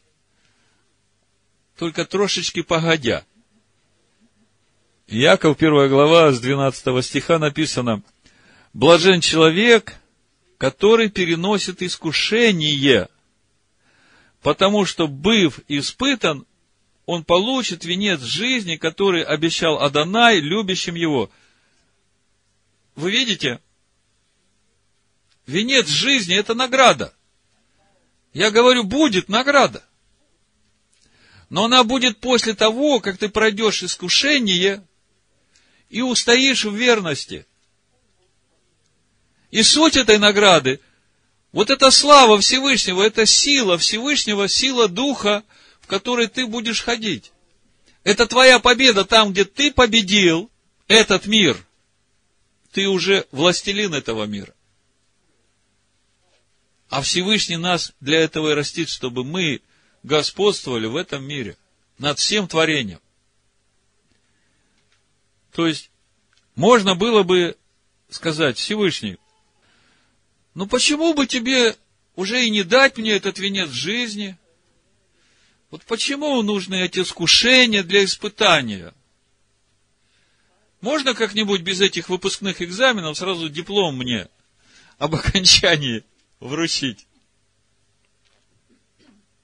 только трошечки погодя. Яков, первая глава, с 12 стиха написано, «Блажен человек, который переносит искушение, потому что, быв испытан, он получит венец жизни, который обещал Адонай, любящим его. Вы видите? Венец жизни – это награда. Я говорю, будет награда. Но она будет после того, как ты пройдешь искушение и устоишь в верности. И суть этой награды – вот эта слава Всевышнего, это сила Всевышнего, сила Духа, в которой ты будешь ходить. Это твоя победа там, где ты победил этот мир. Ты уже властелин этого мира. А Всевышний нас для этого и растит, чтобы мы господствовали в этом мире, над всем творением. То есть, можно было бы сказать, Всевышний, ну почему бы тебе уже и не дать мне этот венец жизни? Вот почему нужны эти искушения для испытания? Можно как-нибудь без этих выпускных экзаменов сразу диплом мне об окончании вручить?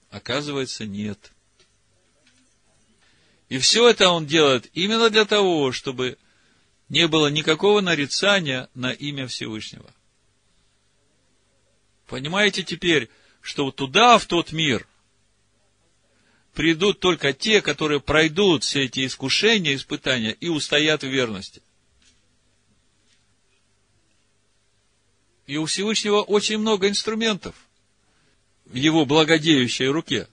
Оказывается, нет. И все это он делает именно для того, чтобы не было никакого нарицания на имя Всевышнего. Понимаете теперь, что туда, в тот мир, придут только те, которые пройдут все эти искушения, испытания и устоят в верности. И у Всевышнего очень много инструментов в его благодеющей руке.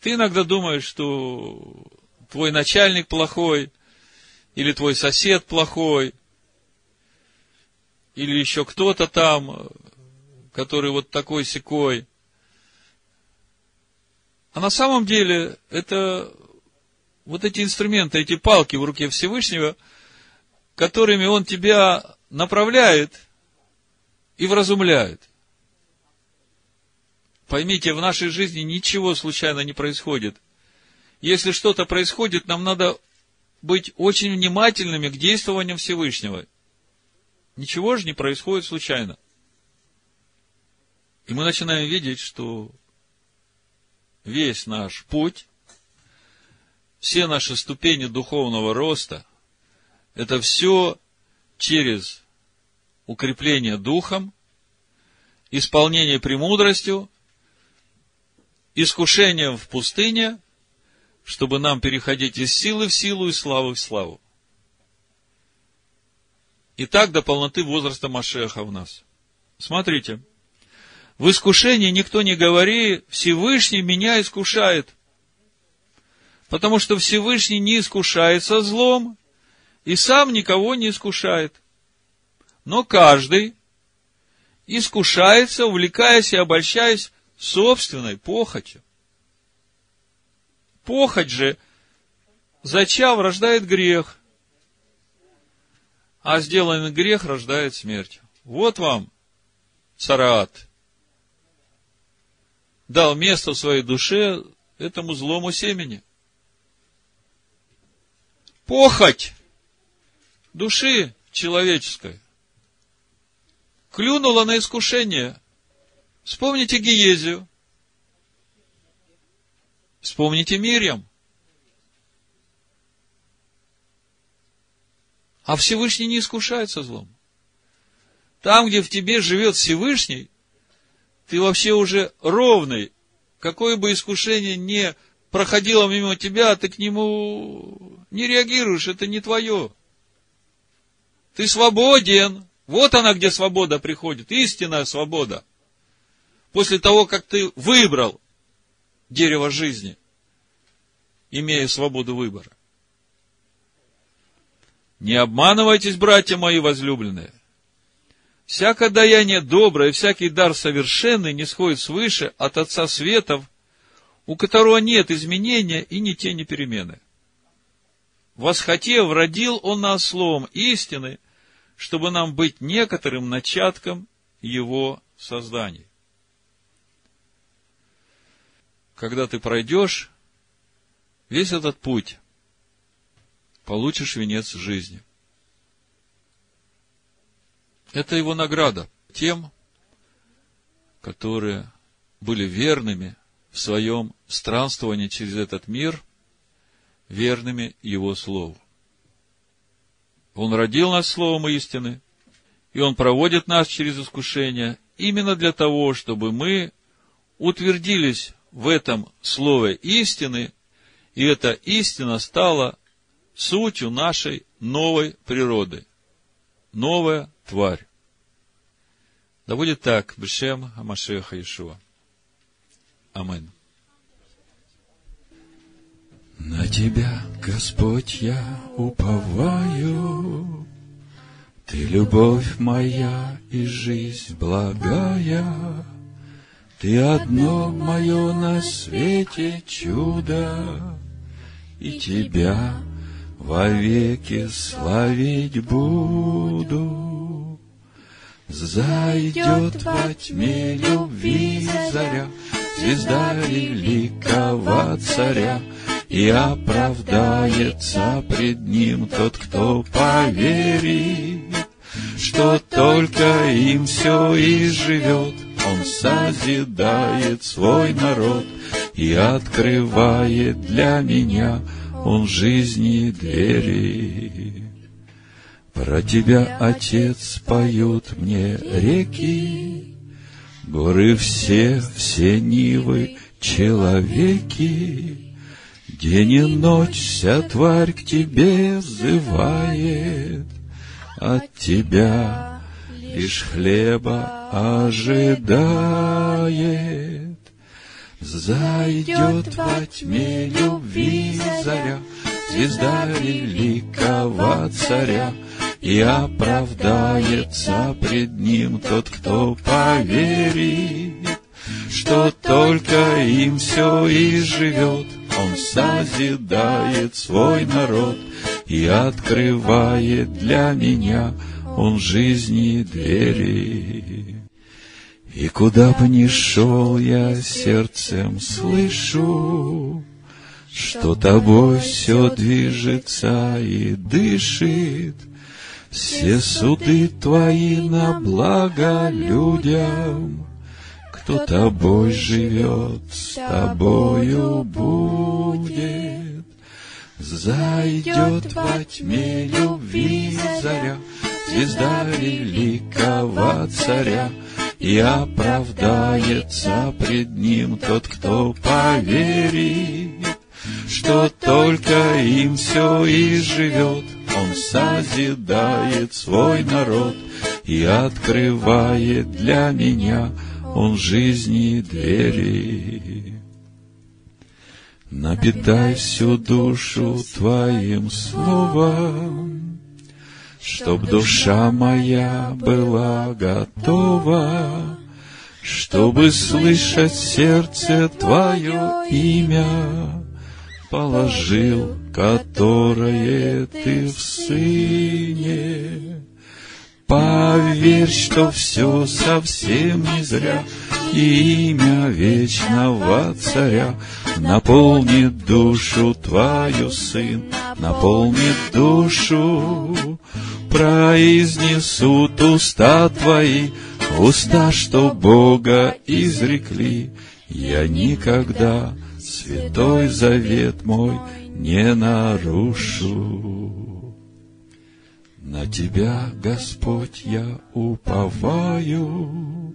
Ты иногда думаешь, что твой начальник плохой, или твой сосед плохой, или еще кто-то там, который вот такой секой. А на самом деле это вот эти инструменты, эти палки в руке Всевышнего, которыми он тебя направляет и вразумляет. Поймите, в нашей жизни ничего случайно не происходит. Если что-то происходит, нам надо быть очень внимательными к действованиям Всевышнего. Ничего же не происходит случайно. И мы начинаем видеть, что весь наш путь, все наши ступени духовного роста, это все через укрепление духом, исполнение премудростью, искушением в пустыне, чтобы нам переходить из силы в силу и славы в славу. И так до полноты возраста Машеха в нас. Смотрите. В искушении никто не говори, Всевышний меня искушает. Потому что Всевышний не искушается злом и сам никого не искушает. Но каждый искушается, увлекаясь и обольщаясь собственной похотью. Похоть же, зачав, рождает грех, а сделанный грех рождает смерть. Вот вам цараат. Дал место в своей душе этому злому семени. Похоть души человеческой клюнула на искушение. Вспомните Гиезию. Вспомните Мирьям. А Всевышний не искушается злом. Там, где в тебе живет Всевышний, ты вообще уже ровный. Какое бы искушение не проходило мимо тебя, ты к нему не реагируешь, это не твое. Ты свободен. Вот она, где свобода приходит, истинная свобода. После того, как ты выбрал дерево жизни, имея свободу выбора. Не обманывайтесь, братья мои возлюбленные. Всякое даяние доброе, всякий дар совершенный не сходит свыше от Отца Светов, у которого нет изменения и ни тени перемены. Восхотев, родил Он нас словом истины, чтобы нам быть некоторым начатком Его создания. Когда ты пройдешь весь этот путь, получишь венец жизни. Это его награда тем, которые были верными в своем странствовании через этот мир, верными Его Слову. Он родил нас Словом истины, и Он проводит нас через искушение именно для того, чтобы мы утвердились в этом Слове истины, и эта истина стала сутью нашей новой природы. Новая тварь. Да будет так, Бешем Амашеха Ишуа. Амин. На Тебя, Господь, я уповаю, Ты любовь моя и жизнь благая, Ты одно мое на свете чудо, И Тебя вовеки славить буду. Зайдет во тьме любви заря, Звезда великого царя, И оправдается пред ним тот, кто поверит, Что только им все и живет, Он созидает свой народ И открывает для меня — он жизни двери. Про тебя, Отец, поют мне реки, Горы все, все нивы, человеки. День и ночь вся тварь к тебе взывает, От тебя лишь хлеба ожидает. Зайдет во тьме любви заря, Звезда великого царя, И оправдается пред ним тот, кто поверит, Что только им все и живет, Он созидает свой народ И открывает для меня Он жизни двери. И куда бы ни шел я сердцем слышу, Что тобой все движется и дышит, Все суды твои на благо людям, что тобой живет, с тобою будет. Зайдет во тьме любви заря, звезда великого царя, и оправдается пред ним тот, кто поверит, что только им все и живет. Он созидает свой народ и открывает для меня он жизни двери. Напитай всю душу Твоим словом, Чтоб душа моя была готова, Чтобы слышать сердце Твое имя, Положил, которое Ты в Сыне. Поверь, что все совсем не зря, И имя вечного царя Наполнит душу твою, сын, Наполнит душу. Произнесут уста твои, Уста, что Бога изрекли. Я никогда святой завет мой не нарушу. На Тебя, Господь, я уповаю,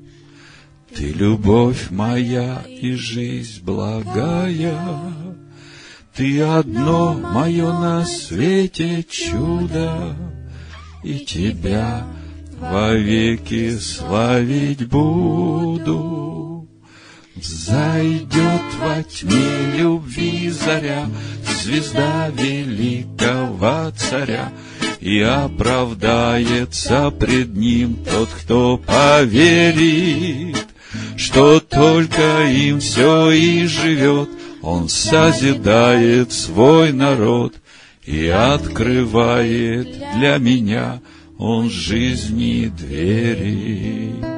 Ты любовь моя и жизнь благая, Ты одно мое на свете чудо, И Тебя вовеки славить буду. Взойдет во тьме любви заря, Звезда великого царя, и оправдается пред ним тот, кто поверит, что только им все и живет. Он созидает свой народ и открывает для меня он жизни двери.